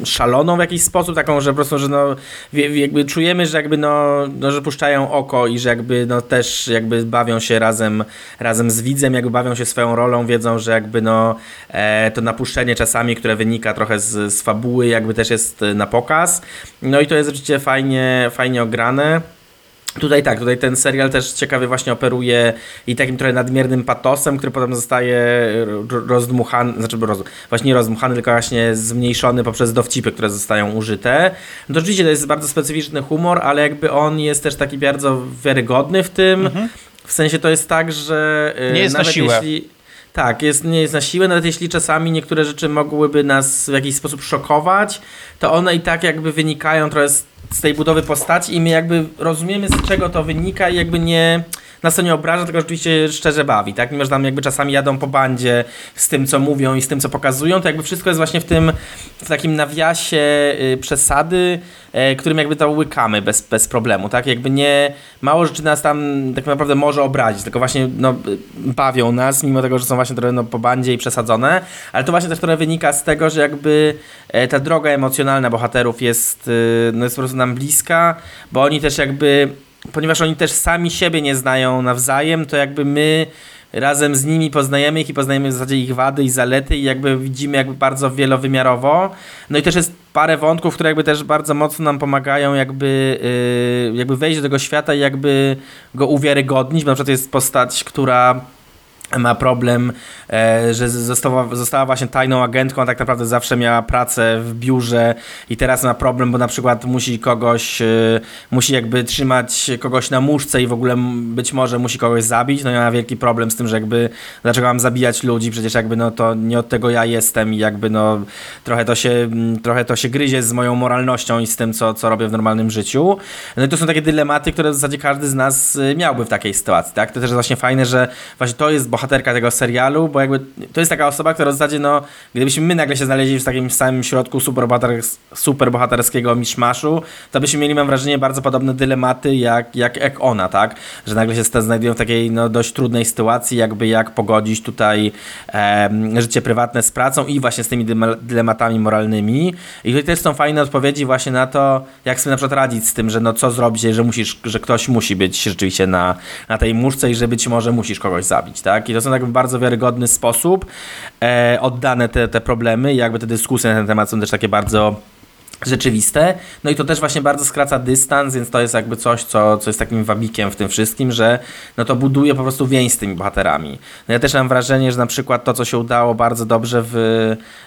szaloną w jakiś sposób, taką, że po prostu, że no, jakby czujemy, że jakby no, no, że puszczają oko i że jakby no też jakby bawią się razem, razem z widzem, jakby bawią się swoją rolą, wiedzą, że jakby no e, to napuszczenie czasami, które wynika trochę z, z fabuły, jakby też jest na pokaz. No i to jest oczywiście fajnie, fajnie ograne. Tutaj tak, tutaj ten serial też ciekawie właśnie operuje i takim trochę nadmiernym patosem, który potem zostaje rozdmuchany, znaczy roz, właśnie nie rozdmuchany, tylko właśnie zmniejszony poprzez dowcipy, które zostają użyte. No to oczywiście to jest bardzo specyficzny humor, ale jakby on jest też taki bardzo wiarygodny w tym. Mhm. W sensie to jest tak, że y, nie jest nawet na siłę. jeśli tak, jest, nie jest na siłę, nawet jeśli czasami niektóre rzeczy mogłyby nas w jakiś sposób szokować, to one i tak jakby wynikają trochę z z tej budowy postaci i my jakby rozumiemy z czego to wynika i jakby nie nas to nie obraża, tylko rzeczywiście szczerze bawi, tak? Mimo, że tam jakby czasami jadą po bandzie z tym, co mówią i z tym, co pokazują, to jakby wszystko jest właśnie w tym, w takim nawiasie y, przesady, y, którym jakby to łykamy bez, bez problemu, tak? Jakby nie, mało rzeczy nas tam tak naprawdę może obrazić, tylko właśnie no, bawią nas, mimo tego, że są właśnie trochę no, po bandzie i przesadzone, ale to właśnie też trochę wynika z tego, że jakby e, ta droga emocjonalna bohaterów jest, y, no, jest po prostu nam bliska, bo oni też jakby ponieważ oni też sami siebie nie znają nawzajem, to jakby my razem z nimi poznajemy ich i poznajemy w zasadzie ich wady i zalety i jakby widzimy jakby bardzo wielowymiarowo. No i też jest parę wątków, które jakby też bardzo mocno nam pomagają jakby, yy, jakby wejść do tego świata i jakby go uwiarygodnić, bo na przykład jest postać, która ma problem, e, że została, została właśnie tajną agentką, a tak naprawdę zawsze miała pracę w biurze i teraz ma problem, bo na przykład musi kogoś, e, musi jakby trzymać kogoś na muszce i w ogóle być może musi kogoś zabić, no i ma wielki problem z tym, że jakby dlaczego mam zabijać ludzi, przecież jakby no to nie od tego ja jestem i jakby no trochę to się, trochę to się gryzie z moją moralnością i z tym, co, co robię w normalnym życiu. No i to są takie dylematy, które w zasadzie każdy z nas e, miałby w takiej sytuacji, tak? To też jest właśnie fajne, że właśnie to jest bohaterka tego serialu, bo jakby to jest taka osoba, która w zasadzie, no, gdybyśmy my nagle się znaleźli w takim samym środku superbohater, superbohaterskiego miszmaszu, to byśmy mieli, mam wrażenie, bardzo podobne dylematy jak, jak, jak ona, tak? Że nagle się znajdują w takiej, no, dość trudnej sytuacji, jakby jak pogodzić tutaj e, życie prywatne z pracą i właśnie z tymi dylematami moralnymi. I tutaj też są fajne odpowiedzi właśnie na to, jak sobie na przykład radzić z tym, że no co zrobić, że musisz, że ktoś musi być rzeczywiście na, na tej muszce i że być może musisz kogoś zabić, tak? I to są tak w bardzo wiarygodny sposób e, oddane te, te problemy i jakby te dyskusje na ten temat są też takie bardzo rzeczywiste. No i to też właśnie bardzo skraca dystans, więc to jest jakby coś, co, co jest takim wabikiem w tym wszystkim, że no to buduje po prostu więź z tymi bohaterami. No ja też mam wrażenie, że na przykład to, co się udało bardzo dobrze w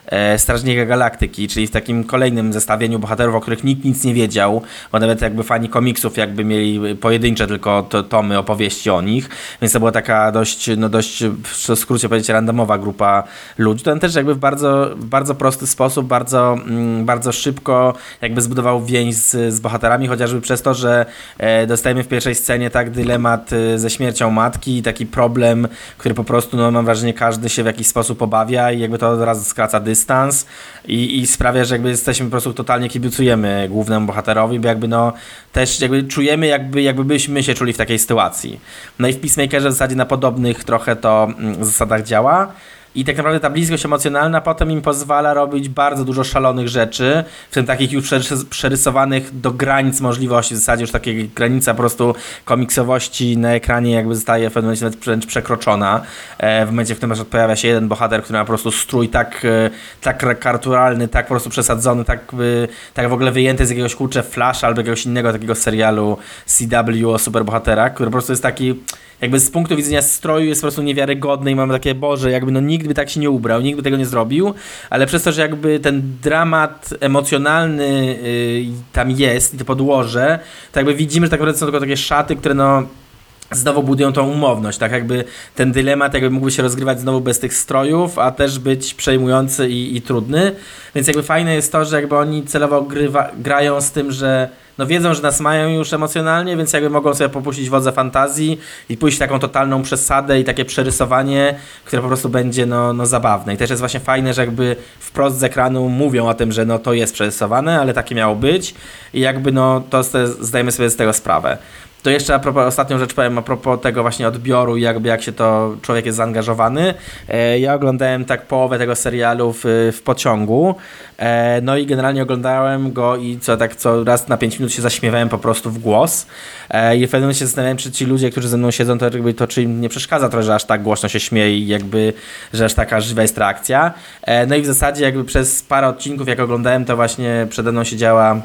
e, Strażnikach Galaktyki, czyli w takim kolejnym zestawieniu bohaterów, o których nikt nic nie wiedział, bo nawet jakby fani komiksów jakby mieli pojedyncze tylko to, tomy opowieści o nich, więc to była taka dość, no dość w skrócie powiedzieć randomowa grupa ludzi. To też jakby w bardzo, bardzo prosty sposób, bardzo, mm, bardzo szybko jakby zbudował więź z, z bohaterami, chociażby przez to, że e, dostajemy w pierwszej scenie tak dylemat e, ze śmiercią matki i taki problem, który po prostu, no mam wrażenie, każdy się w jakiś sposób obawia i jakby to od razu skraca dystans i, i sprawia, że jakby jesteśmy po prostu totalnie kibicujemy głównemu bohaterowi, bo jakby no też jakby czujemy, jakby, jakby byśmy się czuli w takiej sytuacji. No i w Peacemakerze w zasadzie na podobnych trochę to mm, zasadach działa. I tak naprawdę ta bliskość emocjonalna potem im pozwala robić bardzo dużo szalonych rzeczy, w tym takich już przerysowanych do granic możliwości, w zasadzie już takiej granica po prostu komiksowości na ekranie jakby zostaje w pewnym momencie nawet wręcz przekroczona. E, w momencie, w którym pojawia się jeden bohater, który ma po prostu strój tak, e, tak karturalny, tak po prostu przesadzony, tak, tak w ogóle wyjęty z jakiegoś kurcze Flash albo jakiegoś innego takiego serialu CW o superbohaterach, który po prostu jest taki jakby z punktu widzenia stroju jest po prostu niewiarygodny i mamy takie, Boże, jakby no nikt by tak się nie ubrał, nikt by tego nie zrobił, ale przez to, że jakby ten dramat emocjonalny yy, tam jest i to podłoże, to jakby widzimy, że tak naprawdę są tylko takie szaty, które no znowu budują tą umowność, tak? Jakby ten dylemat jakby mógłby się rozgrywać znowu bez tych strojów, a też być przejmujący i, i trudny, więc jakby fajne jest to, że jakby oni celowo grywa, grają z tym, że no wiedzą, że nas mają już emocjonalnie, więc jakby mogą sobie popuścić wodze fantazji i pójść w taką totalną przesadę i takie przerysowanie, które po prostu będzie no, no zabawne. I też jest właśnie fajne, że jakby wprost z ekranu mówią o tym, że no to jest przerysowane, ale takie miało być i jakby no to zdajemy sobie z tego sprawę. To jeszcze a propos, ostatnią rzecz powiem a propos tego właśnie odbioru i jakby jak się to człowiek jest zaangażowany. E, ja oglądałem tak połowę tego serialu w, w pociągu, e, no i generalnie oglądałem go i co tak co raz na 5 minut się zaśmiewałem po prostu w głos e, i w pewnym momencie zastanawiałem, czy ci ludzie, którzy ze mną siedzą, to jakby to czy im nie przeszkadza trochę, że aż tak głośno się śmieje i jakby, że aż taka żywa jest reakcja. No i w zasadzie jakby przez parę odcinków jak oglądałem, to właśnie przede mną siedziała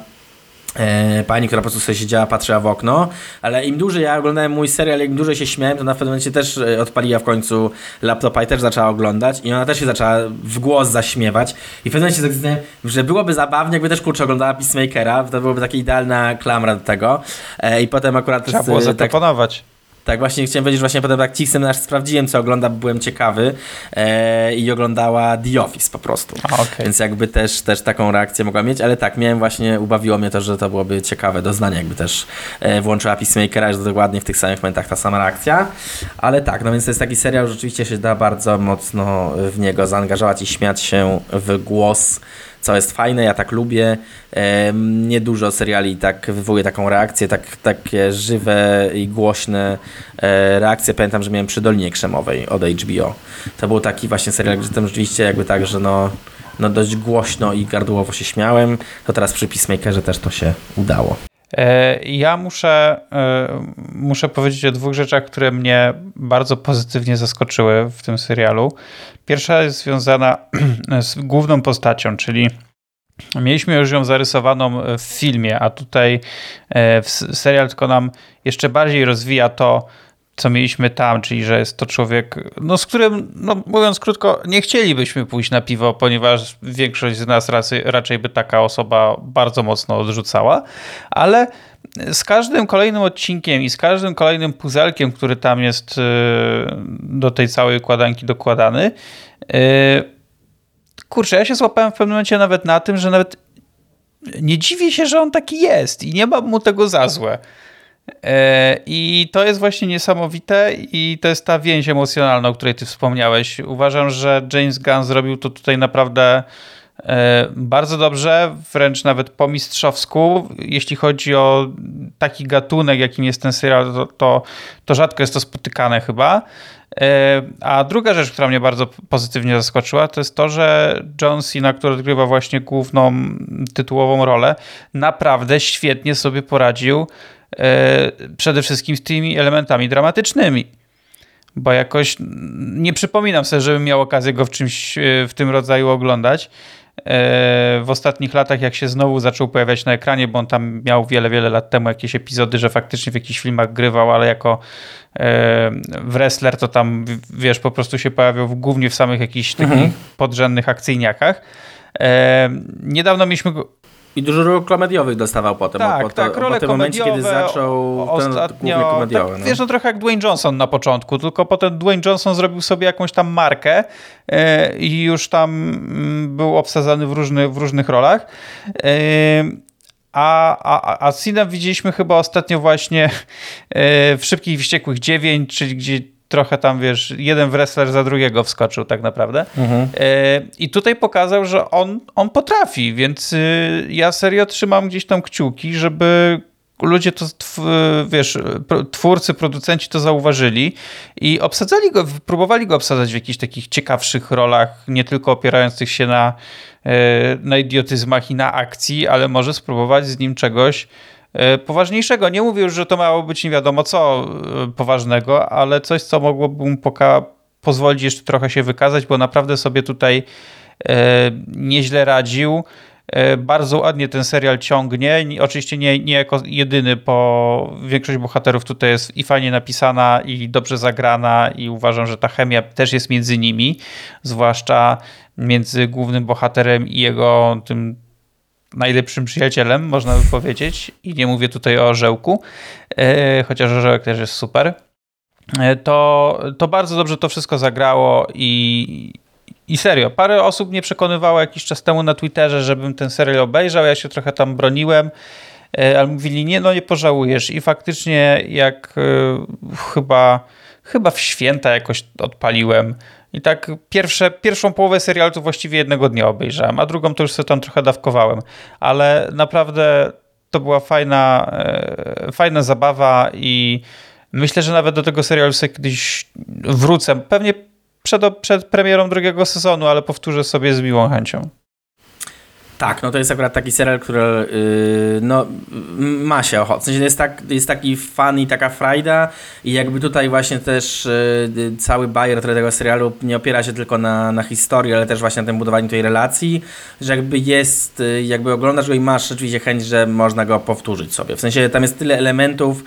pani, która po prostu sobie siedziała, patrzyła w okno, ale im dłużej ja oglądałem mój serial, im dłużej się śmiałem, to na pewnym momencie też e, odpaliła w końcu laptopa i też zaczęła oglądać i ona też się zaczęła w głos zaśmiewać i w pewnym momencie zastanawiałem, że byłoby zabawnie, jakby też kurczę oglądała Peacemakera, to byłoby taka idealna klamra do tego e, i potem akurat... Trzeba było zaproponować. Tak, tak, właśnie chciałem powiedzieć, że właśnie potem jak Cisem nasz sprawdziłem, co ogląda, byłem ciekawy e, i oglądała The Office po prostu. A, okay. Więc jakby też, też taką reakcję mogła mieć, ale tak, miałem właśnie, ubawiło mnie to, że to byłoby ciekawe doznanie, jakby też e, włączyła Peacemakera, że dokładnie w tych samych momentach ta sama reakcja. Ale tak, no więc to jest taki serial, rzeczywiście się da bardzo mocno w niego zaangażować i śmiać się w głos co jest fajne, ja tak lubię. Niedużo seriali tak wywołuje taką reakcję, tak, takie żywe i głośne e, reakcje. Pamiętam, że miałem przy Dolinie Krzemowej od HBO. To był taki właśnie serial, gdzie tam rzeczywiście jakby tak, że no, no dość głośno i gardłowo się śmiałem. To teraz przy Peacemakerze też to się udało. E, ja muszę, e, muszę powiedzieć o dwóch rzeczach, które mnie bardzo pozytywnie zaskoczyły w tym serialu. Pierwsza jest związana z główną postacią, czyli mieliśmy już ją zarysowaną w filmie, a tutaj e, serial tylko nam jeszcze bardziej rozwija to, co mieliśmy tam, czyli że jest to człowiek, no z którym, no mówiąc krótko, nie chcielibyśmy pójść na piwo, ponieważ większość z nas raczej, raczej by taka osoba bardzo mocno odrzucała, ale z każdym kolejnym odcinkiem i z każdym kolejnym puzelkiem, który tam jest y, do tej całej układanki dokładany, y, kurczę, ja się złapałem w pewnym momencie nawet na tym, że nawet nie dziwię się, że on taki jest i nie mam mu tego za złe. E, I to jest właśnie niesamowite i to jest ta więź emocjonalna, o której ty wspomniałeś. Uważam, że James Gunn zrobił to tutaj naprawdę e, bardzo dobrze, wręcz nawet po mistrzowsku. Jeśli chodzi o taki gatunek, jakim jest ten serial, to, to, to rzadko jest to spotykane chyba. E, a druga rzecz, która mnie bardzo pozytywnie zaskoczyła, to jest to, że John Cena, który odgrywa właśnie główną tytułową rolę, naprawdę świetnie sobie poradził przede wszystkim z tymi elementami dramatycznymi. Bo jakoś nie przypominam sobie, żebym miał okazję go w czymś e, w tym rodzaju oglądać. E, w ostatnich latach, jak się znowu zaczął pojawiać na ekranie, bo on tam miał wiele, wiele lat temu jakieś epizody, że faktycznie w jakichś filmach grywał, ale jako wrestler to tam, wiesz, po prostu się pojawiał głównie w samych jakichś takich mhm. podrzędnych akcyjniakach. Niedawno mieliśmy i dużo ról komediowych dostawał potem. Tak, po, tak, role po momencie, kiedy zaczął ostatnio, ten komediowy. Tak, no. Wiesz, no trochę jak Dwayne Johnson na początku, tylko potem Dwayne Johnson zrobił sobie jakąś tam markę yy, i już tam yy, był obsadzany w, różny, w różnych rolach. Yy, a, a, a Cena widzieliśmy chyba ostatnio właśnie e, w Szybkich Wściekłych 9, czyli gdzie trochę tam, wiesz, jeden wrestler za drugiego wskoczył tak naprawdę. Mhm. E, I tutaj pokazał, że on, on potrafi, więc y, ja serio trzymam gdzieś tam kciuki, żeby ludzie to, wiesz, twórcy, producenci to zauważyli i obsadzali go, próbowali go obsadzać w jakichś takich ciekawszych rolach, nie tylko opierających się na, e, na idiotyzmach i na akcji, ale może spróbować z nim czegoś poważniejszego. Nie mówię już, że to miało być nie wiadomo co e, poważnego, ale coś, co mogłoby mu poka- pozwolić jeszcze trochę się wykazać, bo naprawdę sobie tutaj e, nieźle radził. Bardzo ładnie ten serial ciągnie. Oczywiście nie, nie jako jedyny, bo większość bohaterów tutaj jest i fajnie napisana, i dobrze zagrana, i uważam, że ta chemia też jest między nimi, zwłaszcza między głównym bohaterem i jego tym najlepszym przyjacielem, można by powiedzieć. I nie mówię tutaj o orzełku, e, chociaż orzełek też jest super. E, to, to bardzo dobrze to wszystko zagrało i, i serio, parę osób mnie przekonywało jakiś czas temu na Twitterze, żebym ten serial obejrzał. Ja się trochę tam broniłem, e, ale mówili, nie, no nie pożałujesz. I faktycznie, jak chyba, chyba w święta jakoś odpaliłem i tak pierwsze, pierwszą połowę serialu to właściwie jednego dnia obejrzałem, a drugą to już sobie tam trochę dawkowałem. Ale naprawdę to była fajna, e, fajna zabawa i myślę, że nawet do tego serialu sobie kiedyś wrócę. Pewnie przed, przed premierą drugiego sezonu, ale powtórzę sobie z miłą chęcią. Tak, no to jest akurat taki serial, który yy, no, ma się ochotę. W sensie jest, tak, jest taki fan i taka frajda i jakby tutaj właśnie też yy, cały bajer tego serialu nie opiera się tylko na, na historii, ale też właśnie na tym budowaniu tej relacji, że jakby jest, yy, jakby oglądasz go i masz rzeczywiście chęć, że można go powtórzyć sobie. W sensie tam jest tyle elementów,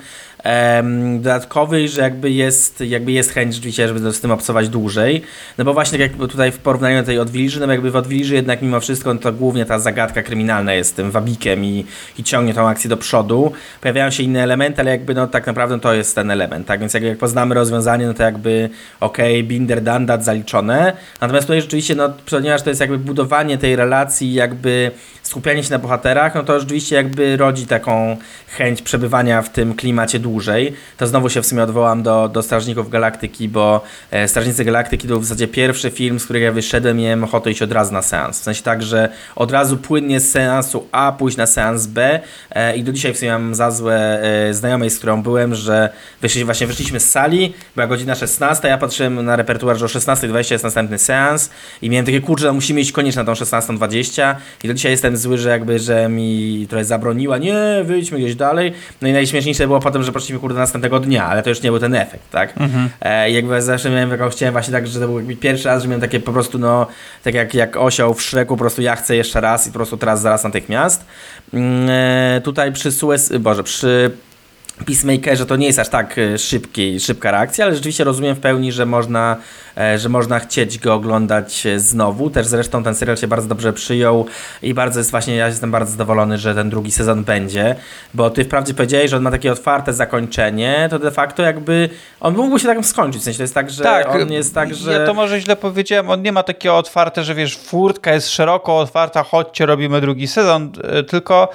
dodatkowy, że jakby jest, jakby jest chęć rzeczywiście, żeby z tym obcować dłużej. No bo właśnie tak jak tutaj w porównaniu do tej Odwilży, no jakby w Odwilży jednak mimo wszystko no to głównie ta zagadka kryminalna jest tym wabikiem i, i ciągnie tą akcję do przodu. Pojawiają się inne elementy, ale jakby no tak naprawdę to jest ten element, tak? Więc jak, jak poznamy rozwiązanie, no to jakby okej, okay, binder, dandat zaliczone. Natomiast tutaj rzeczywiście, no ponieważ to jest jakby budowanie tej relacji, jakby skupianie się na bohaterach, no to rzeczywiście jakby rodzi taką chęć przebywania w tym klimacie dłużej. To znowu się w sumie odwołam do, do Strażników Galaktyki, bo e, Strażnicy Galaktyki to w zasadzie pierwszy film, z którego ja wyszedłem i miałem ochotę iść od razu na seans. W sensie tak, że od razu płynnie z seansu A pójść na seans B e, i do dzisiaj w sumie mam za złe e, znajomej, z którą byłem, że wyszli, właśnie wyszliśmy z sali, była godzina 16, ja patrzyłem na repertuar, że o 16.20 jest następny seans i miałem takie kurczę, no musimy iść koniecznie na tą 16.20 i do dzisiaj jestem zły, że jakby, że mi trochę zabroniła, nie, wyjdźmy gdzieś dalej. No i najśmieszniejsze było potem, że poszliśmy kurde następnego dnia, ale to już nie był ten efekt, tak? Mhm. E, jakby zawsze miałem taką, chciałem właśnie tak, że to był pierwszy raz, że miałem takie po prostu, no, tak jak, jak osioł w szreku, po prostu ja chcę jeszcze raz i po prostu teraz, zaraz natychmiast. Mm, e, tutaj przy Suez, Boże, przy Peacemakerze to nie jest aż tak e, szybki, szybka reakcja, ale rzeczywiście rozumiem w pełni, że można że można chcieć go oglądać e, znowu. Też zresztą ten serial się bardzo dobrze przyjął i bardzo jest właśnie, ja jestem bardzo zadowolony, że ten drugi sezon będzie, bo ty wprawdzie powiedziałeś, że on ma takie otwarte zakończenie, to de facto jakby on mógłby się tak skończyć, w sensie to jest tak, że tak, on jest tak, że... Ja to może źle powiedziałem, on nie ma takiego otwarte, że wiesz, furtka jest szeroko otwarta, chodźcie, robimy drugi sezon, e, tylko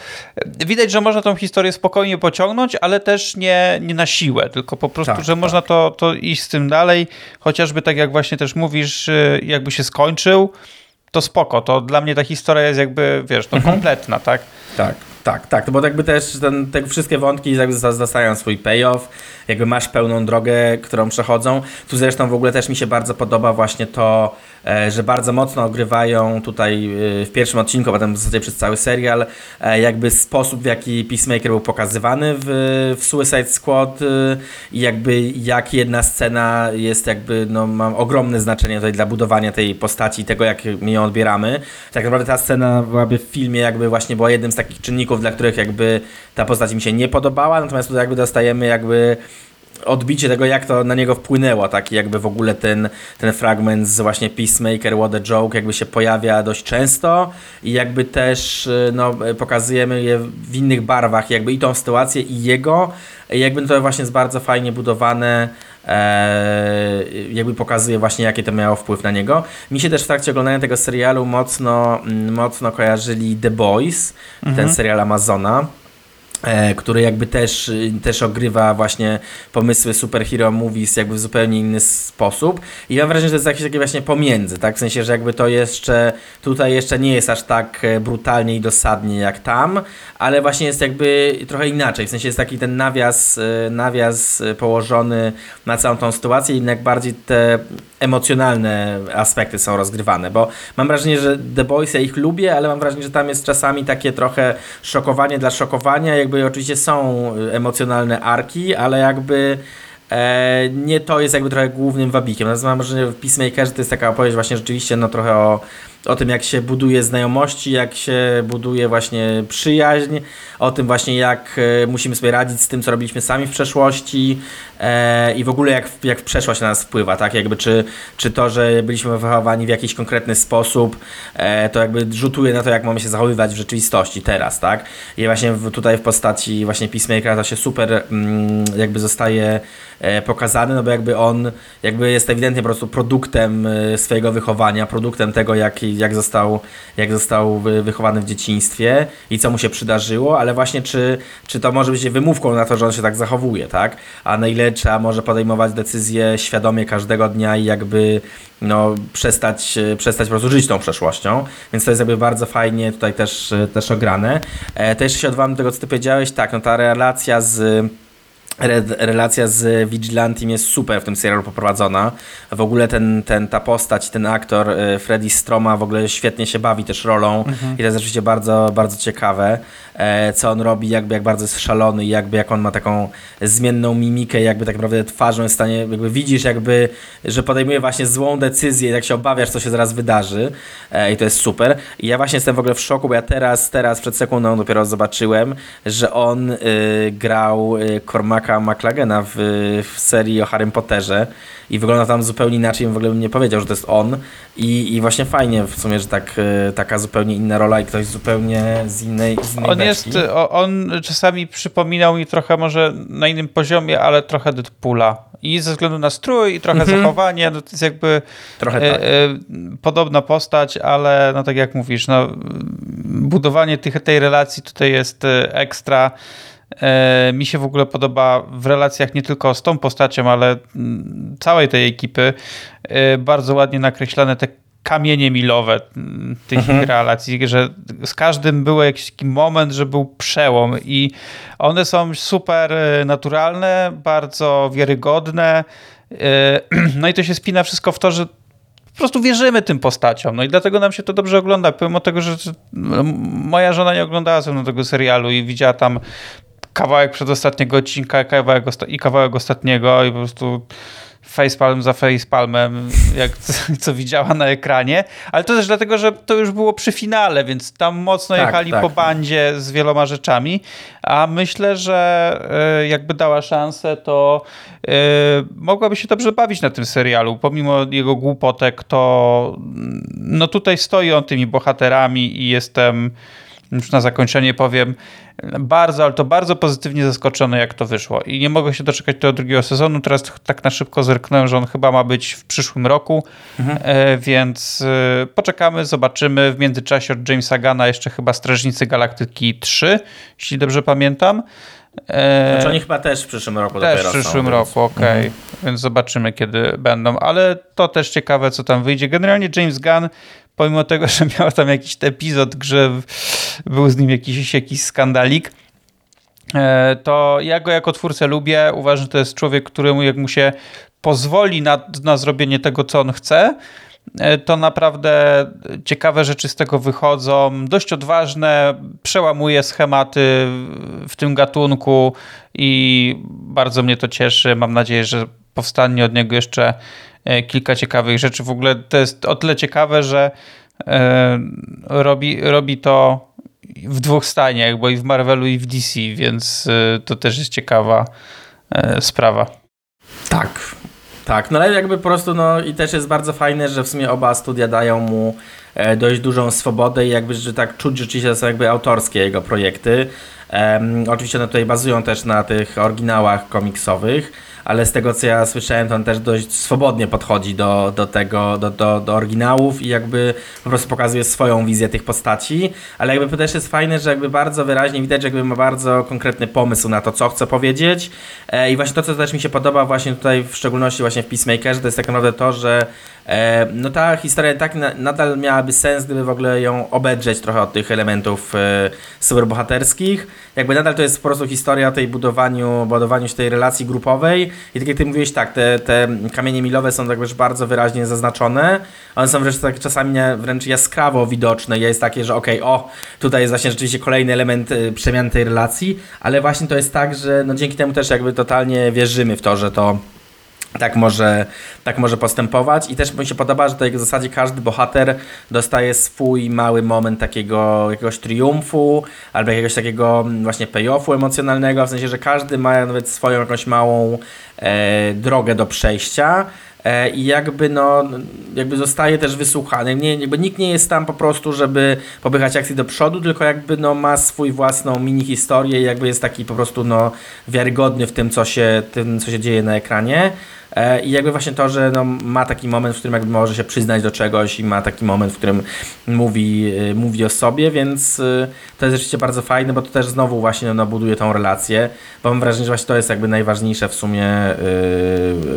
widać, że można tą historię spokojnie pociągnąć, ale też nie, nie na siłę, tylko po prostu, tak, że tak. można to, to iść z tym dalej, chociażby tak jak właśnie też mówisz, jakby się skończył, to spoko. To dla mnie ta historia jest jakby, wiesz, no mhm. kompletna, tak? Tak. Tak, tak, bo jakby też ten, te wszystkie wątki jakby dostają swój payoff, jakby masz pełną drogę, którą przechodzą. Tu zresztą w ogóle też mi się bardzo podoba właśnie to, że bardzo mocno ogrywają tutaj e, w pierwszym odcinku, a potem w zasadzie przez cały serial, e, jakby sposób w jaki Peacemaker był pokazywany w, w Suicide Squad i jakby jak jedna scena jest jakby, no ma ogromne znaczenie tutaj dla budowania tej postaci i tego jak my ją odbieramy. Tak naprawdę ta scena byłaby w filmie jakby właśnie była jednym z takich czynników, dla których jakby ta postać mi się nie podobała, natomiast tutaj jakby dostajemy jakby odbicie tego, jak to na niego wpłynęło, taki jakby w ogóle ten, ten fragment z właśnie Peacemaker, What a Joke jakby się pojawia dość często i jakby też no, pokazujemy je w innych barwach, jakby i tą sytuację i jego, jakby to właśnie jest bardzo fajnie budowane, e, jakby pokazuje właśnie jaki to miało wpływ na niego. Mi się też w trakcie oglądania tego serialu mocno, mocno kojarzyli The Boys, mhm. ten serial Amazona. E, który jakby też, też ogrywa właśnie pomysły superhero movies jakby w zupełnie inny sposób i mam wrażenie, że to jest jakieś takie właśnie pomiędzy, tak? W sensie, że jakby to jeszcze, tutaj jeszcze nie jest aż tak e, brutalnie i dosadnie jak tam, ale właśnie jest jakby trochę inaczej, w sensie jest taki ten nawias, e, nawias położony na całą tą sytuację, jednak bardziej te emocjonalne aspekty są rozgrywane, bo mam wrażenie, że The Boys ja ich lubię, ale mam wrażenie, że tam jest czasami takie trochę szokowanie dla szokowania, jakby oczywiście są emocjonalne arki, ale jakby e, nie to jest jakby trochę głównym wabikiem. Natomiast mam wrażenie, że w Peacemakerze to jest taka opowieść właśnie rzeczywiście no trochę o o tym, jak się buduje znajomości, jak się buduje właśnie przyjaźń, o tym właśnie, jak e, musimy sobie radzić z tym, co robiliśmy sami w przeszłości e, i w ogóle jak, jak przeszłość na nas wpływa, tak? Jakby czy, czy to, że byliśmy wychowani w jakiś konkretny sposób, e, to jakby rzutuje na to, jak mamy się zachowywać w rzeczywistości teraz, tak? I właśnie w, tutaj w postaci właśnie Peacemakera to się super mm, jakby zostaje e, pokazany, no bo jakby on jakby jest ewidentnie po prostu produktem e, swojego wychowania, produktem tego, jaki jak został, jak został wychowany w dzieciństwie i co mu się przydarzyło, ale właśnie czy, czy to może być wymówką na to, że on się tak zachowuje, tak? A na ile trzeba może podejmować decyzje świadomie każdego dnia i jakby no, przestać, przestać po prostu żyć tą przeszłością, więc to jest jakby bardzo fajnie tutaj też, też ograne. E, jeszcze się odwołam do tego, co ty powiedziałeś, tak, no ta relacja z relacja z Vigilantim jest super w tym serialu poprowadzona. W ogóle ten, ten, ta postać, ten aktor e, Freddy Stroma w ogóle świetnie się bawi też rolą mhm. i to jest oczywiście bardzo, bardzo ciekawe, e, co on robi, jakby jak bardzo jest szalony i jakby jak on ma taką zmienną mimikę, jakby tak naprawdę twarzą jest w stanie, jakby widzisz jakby, że podejmuje właśnie złą decyzję, jak się obawiasz, co się zaraz wydarzy e, i to jest super. I ja właśnie jestem w ogóle w szoku, bo ja teraz, teraz przed sekundą dopiero zobaczyłem, że on y, grał y, Cormaca Marka McLagena w, w serii o Harrym Potterze i wygląda tam zupełnie inaczej, w ogóle bym nie powiedział, że to jest on i, i właśnie fajnie w sumie, że tak, e, taka zupełnie inna rola i ktoś zupełnie z innej, z innej On beczki. jest, on czasami przypominał mi trochę może na innym poziomie, ale trochę Deadpoola i ze względu na strój i trochę mhm. zachowanie, no to jest jakby trochę e, tak. e, podobna postać, ale no tak jak mówisz, no budowanie tych, tej relacji tutaj jest ekstra. E, mi się w ogóle podoba w relacjach nie tylko z tą postacią, ale mm, całej tej ekipy e, bardzo ładnie nakreślone te kamienie milowe mm, tych mhm. relacji, że z każdym był jakiś taki moment, że był przełom i one są super e, naturalne, bardzo wiarygodne. No i to się spina wszystko w to, że po prostu wierzymy tym postaciom. No i dlatego nam się to dobrze ogląda. Pomimo tego, że moja żona nie oglądała ze mną tego serialu i widziała tam kawałek przedostatniego odcinka kawałek i kawałek ostatniego i po prostu facepalm za facepalmem, jak co widziała na ekranie, ale to też dlatego, że to już było przy finale, więc tam mocno tak, jechali tak. po bandzie z wieloma rzeczami, a myślę, że e, jakby dała szansę, to e, mogłaby się dobrze bawić na tym serialu, pomimo jego głupotek, to no tutaj stoi on tymi bohaterami i jestem już na zakończenie powiem, bardzo, ale to bardzo pozytywnie zaskoczony, jak to wyszło. I nie mogę się doczekać tego drugiego sezonu. Teraz tak na szybko zerknąłem, że on chyba ma być w przyszłym roku, mhm. E, więc e, poczekamy, zobaczymy. W międzyczasie od Jamesa Gana jeszcze chyba Strażnicy Galaktyki 3, jeśli dobrze pamiętam. E, znaczy oni chyba też w przyszłym roku też w przyszłym są, roku, okej. Okay. Mhm. Więc zobaczymy, kiedy będą. Ale to też ciekawe, co tam wyjdzie. Generalnie James Gunn pomimo tego, że miał tam jakiś epizod, że był z nim jakiś, jakiś skandalik, e, to ja go jako twórcę lubię. Uważam, że to jest człowiek, któremu jak mu się pozwoli na, na zrobienie tego, co on chce, e, to naprawdę ciekawe rzeczy z tego wychodzą, dość odważne, przełamuje schematy w tym gatunku i bardzo mnie to cieszy. Mam nadzieję, że powstanie od niego jeszcze kilka ciekawych rzeczy. W ogóle to jest o tyle ciekawe, że e, robi, robi to w dwóch staniach, bo i w Marvelu i w DC, więc e, to też jest ciekawa sprawa. Tak, tak, no ale jakby po prostu, no i też jest bardzo fajne, że w sumie oba studia dają mu dość dużą swobodę i jakby, że tak czuć rzeczywiście, że są jakby autorskie jego projekty. Um, oczywiście one tutaj bazują też na tych oryginałach komiksowych, ale z tego co ja słyszałem, to on też dość swobodnie podchodzi do, do tego, do, do, do oryginałów i jakby po prostu pokazuje swoją wizję tych postaci, ale jakby też jest fajne, że jakby bardzo wyraźnie widać, że jakby ma bardzo konkretny pomysł na to, co chce powiedzieć. E, i właśnie to, co też mi się podoba właśnie tutaj, w szczególności właśnie w Peacemakerze, to jest tak naprawdę to, że e, no ta historia tak na, nadal miałaby sens, gdyby w ogóle ją obedrzeć trochę od tych elementów e, superbohaterskich. Jakby nadal to jest po prostu historia o tej budowaniu, budowaniu się tej relacji grupowej i tak jak ty mówiłeś, tak, te, te kamienie milowe są tak bardzo wyraźnie zaznaczone. One są wręcz tak czasami wręcz jaskrawo widoczne. Jest takie, że okej, okay, o, tutaj jest właśnie rzeczywiście kolejny element y, przemiany tej relacji, ale właśnie to jest tak, że no dzięki temu też jakby totalnie wierzymy w to, że to tak może, tak może postępować. I też mi się podoba, że tutaj w zasadzie każdy bohater dostaje swój mały moment takiego jakiegoś triumfu albo jakiegoś takiego mm, właśnie payoffu emocjonalnego, w sensie, że każdy ma nawet swoją jakąś małą e, drogę do przejścia. E, I jakby no, jakby zostaje też wysłuchany. Nie, jakby nikt nie jest tam po prostu, żeby popychać akcji do przodu, tylko jakby no, ma swój własną mini historię i jakby jest taki po prostu no, wiarygodny w tym, co się, tym, co się dzieje na ekranie. E, I jakby właśnie to, że no, ma taki moment, w którym jakby może się przyznać do czegoś i ma taki moment, w którym mówi, y, mówi o sobie, więc y, to jest rzeczywiście bardzo fajne, bo to też znowu właśnie no, buduje tą relację, bo mam wrażenie, że właśnie to jest jakby najważniejsze w sumie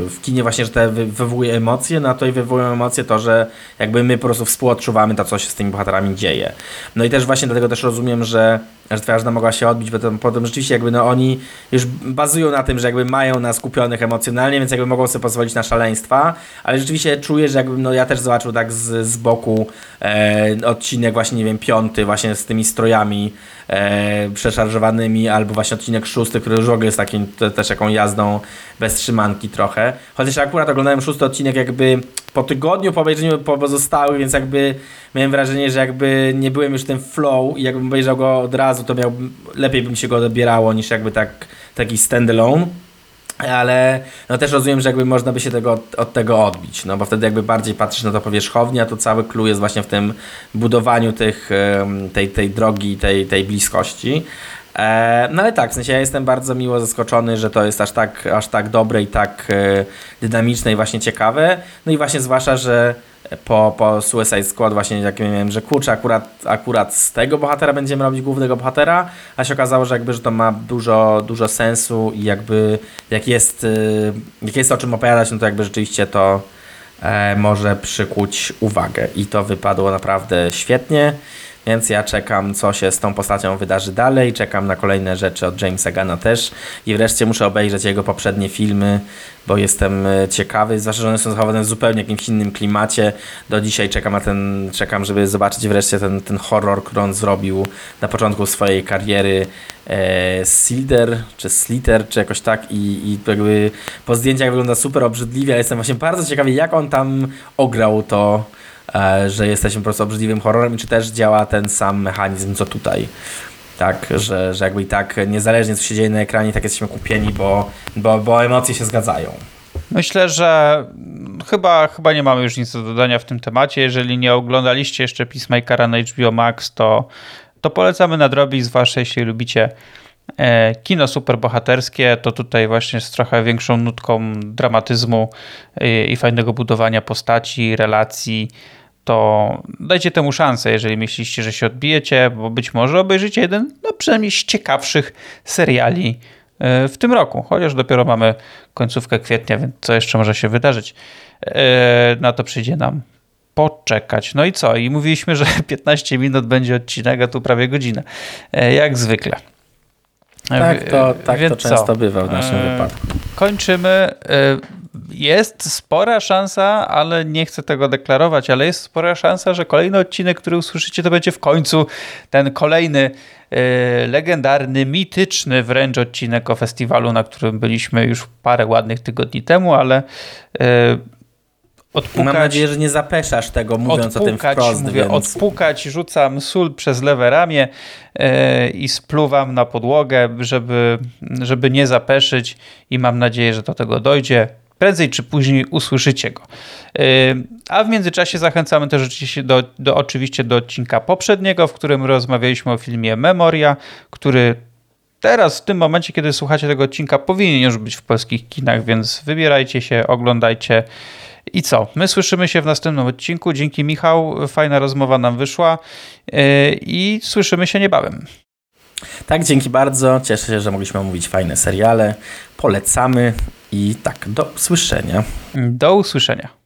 w kinie właśnie, że to wywołuje emocje, no a i wywołują emocje to, że jakby my po prostu współodczuwamy to, co się z tymi bohaterami dzieje. No i też właśnie dlatego też rozumiem, że że żona mogła się odbić, bo potem, potem rzeczywiście jakby no oni już bazują na tym, że jakby mają nas skupionych emocjonalnie, więc jakby mogą sobie pozwolić na szaleństwa, ale rzeczywiście czuję, że jakby no ja też zobaczył tak z, z boku e, odcinek właśnie, nie wiem, piąty właśnie z tymi strojami e, przeszarżowanymi, albo właśnie odcinek szósty, który już w ogóle jest takim też jaką jazdą bez trzymanki trochę. Chociaż akurat oglądałem szósty odcinek jakby po tygodniu po obejrzeniu po pozostałych, więc jakby miałem wrażenie, że jakby nie byłem już ten flow i jakbym obejrzał go od razu, to miał, lepiej by mi się go odbierało niż jakby tak, taki standalone. Ale no też rozumiem, że jakby można by się tego, od, od, tego odbić, no bo wtedy jakby bardziej patrzysz na to powierzchownie, a tu cały clue jest właśnie w tym budowaniu tych, tej, tej drogi, tej, tej bliskości. E, no ale tak, w sensie ja jestem bardzo miło zaskoczony, że to jest aż tak, aż tak dobre i tak e, dynamiczne i właśnie ciekawe. No i właśnie zwłaszcza, że po, po Suicide Squad właśnie jak miałem, że kurczę, akurat, akurat z tego bohatera będziemy robić głównego bohatera, a się okazało, że jakby, że to ma dużo, dużo sensu i jakby jak jest, e, jak jest o czym opowiadać, no to jakby rzeczywiście to może przykuć uwagę i to wypadło naprawdę świetnie. Więc ja czekam, co się z tą postacią wydarzy dalej, czekam na kolejne rzeczy od Jamesa Gana też. I wreszcie muszę obejrzeć jego poprzednie filmy, bo jestem e, ciekawy, zwłaszcza, że one są zachowane w zupełnie jakimś innym klimacie. Do dzisiaj czekam na ten, czekam, żeby zobaczyć wreszcie ten, ten horror, który on zrobił na początku swojej kariery e, Silder, czy Sliter, czy jakoś tak. I, i jakby po zdjęciach wygląda super obrzydliwie, ale jestem właśnie bardzo ciekawy, jak on tam ograł to że jesteśmy po prostu obrzydliwym horrorem czy też działa ten sam mechanizm co tutaj. Tak, że, że jakby i tak niezależnie co się dzieje na ekranie, tak jesteśmy kupieni, bo, bo, bo emocje się zgadzają. Myślę, że chyba, chyba nie mamy już nic do dodania w tym temacie. Jeżeli nie oglądaliście jeszcze Peacemakera na HBO Max, to, to polecamy nadrobić, zwłaszcza jeśli lubicie e, kino superbohaterskie, to tutaj właśnie z trochę większą nutką dramatyzmu i, i fajnego budowania postaci, relacji to dajcie temu szansę, jeżeli myślicie, że się odbijecie, bo być może obejrzycie jeden, no przynajmniej z ciekawszych seriali e, w tym roku, chociaż dopiero mamy końcówkę kwietnia, więc co jeszcze może się wydarzyć? E, na to przyjdzie nam poczekać. No i co? I mówiliśmy, że 15 minut będzie odcinek, a tu prawie godzinę. E, jak zwykle. Tak, to, tak to często co? bywa w naszym wypadku. Kończymy jest spora szansa, ale nie chcę tego deklarować, ale jest spora szansa, że kolejny odcinek, który usłyszycie, to będzie w końcu ten kolejny e, legendarny, mityczny wręcz odcinek o festiwalu, na którym byliśmy już parę ładnych tygodni temu, ale e, odpukać. Mam nadzieję, że nie zapeszasz tego, mówiąc odpukać, o tym wprost. Mówię, więc... Odpukać, rzucam sól przez lewe ramię e, i spluwam na podłogę, żeby, żeby nie zapeszyć i mam nadzieję, że do tego dojdzie prędzej czy później usłyszycie go. Yy, a w międzyczasie zachęcamy też oczywiście do, do, oczywiście do odcinka poprzedniego, w którym rozmawialiśmy o filmie Memoria, który teraz, w tym momencie, kiedy słuchacie tego odcinka, powinien już być w polskich kinach, więc wybierajcie się, oglądajcie. I co? My słyszymy się w następnym odcinku. Dzięki Michał, fajna rozmowa nam wyszła yy, i słyszymy się niebawem. Tak, dzięki bardzo. Cieszę się, że mogliśmy omówić fajne seriale. Polecamy i tak, do usłyszenia. Do usłyszenia.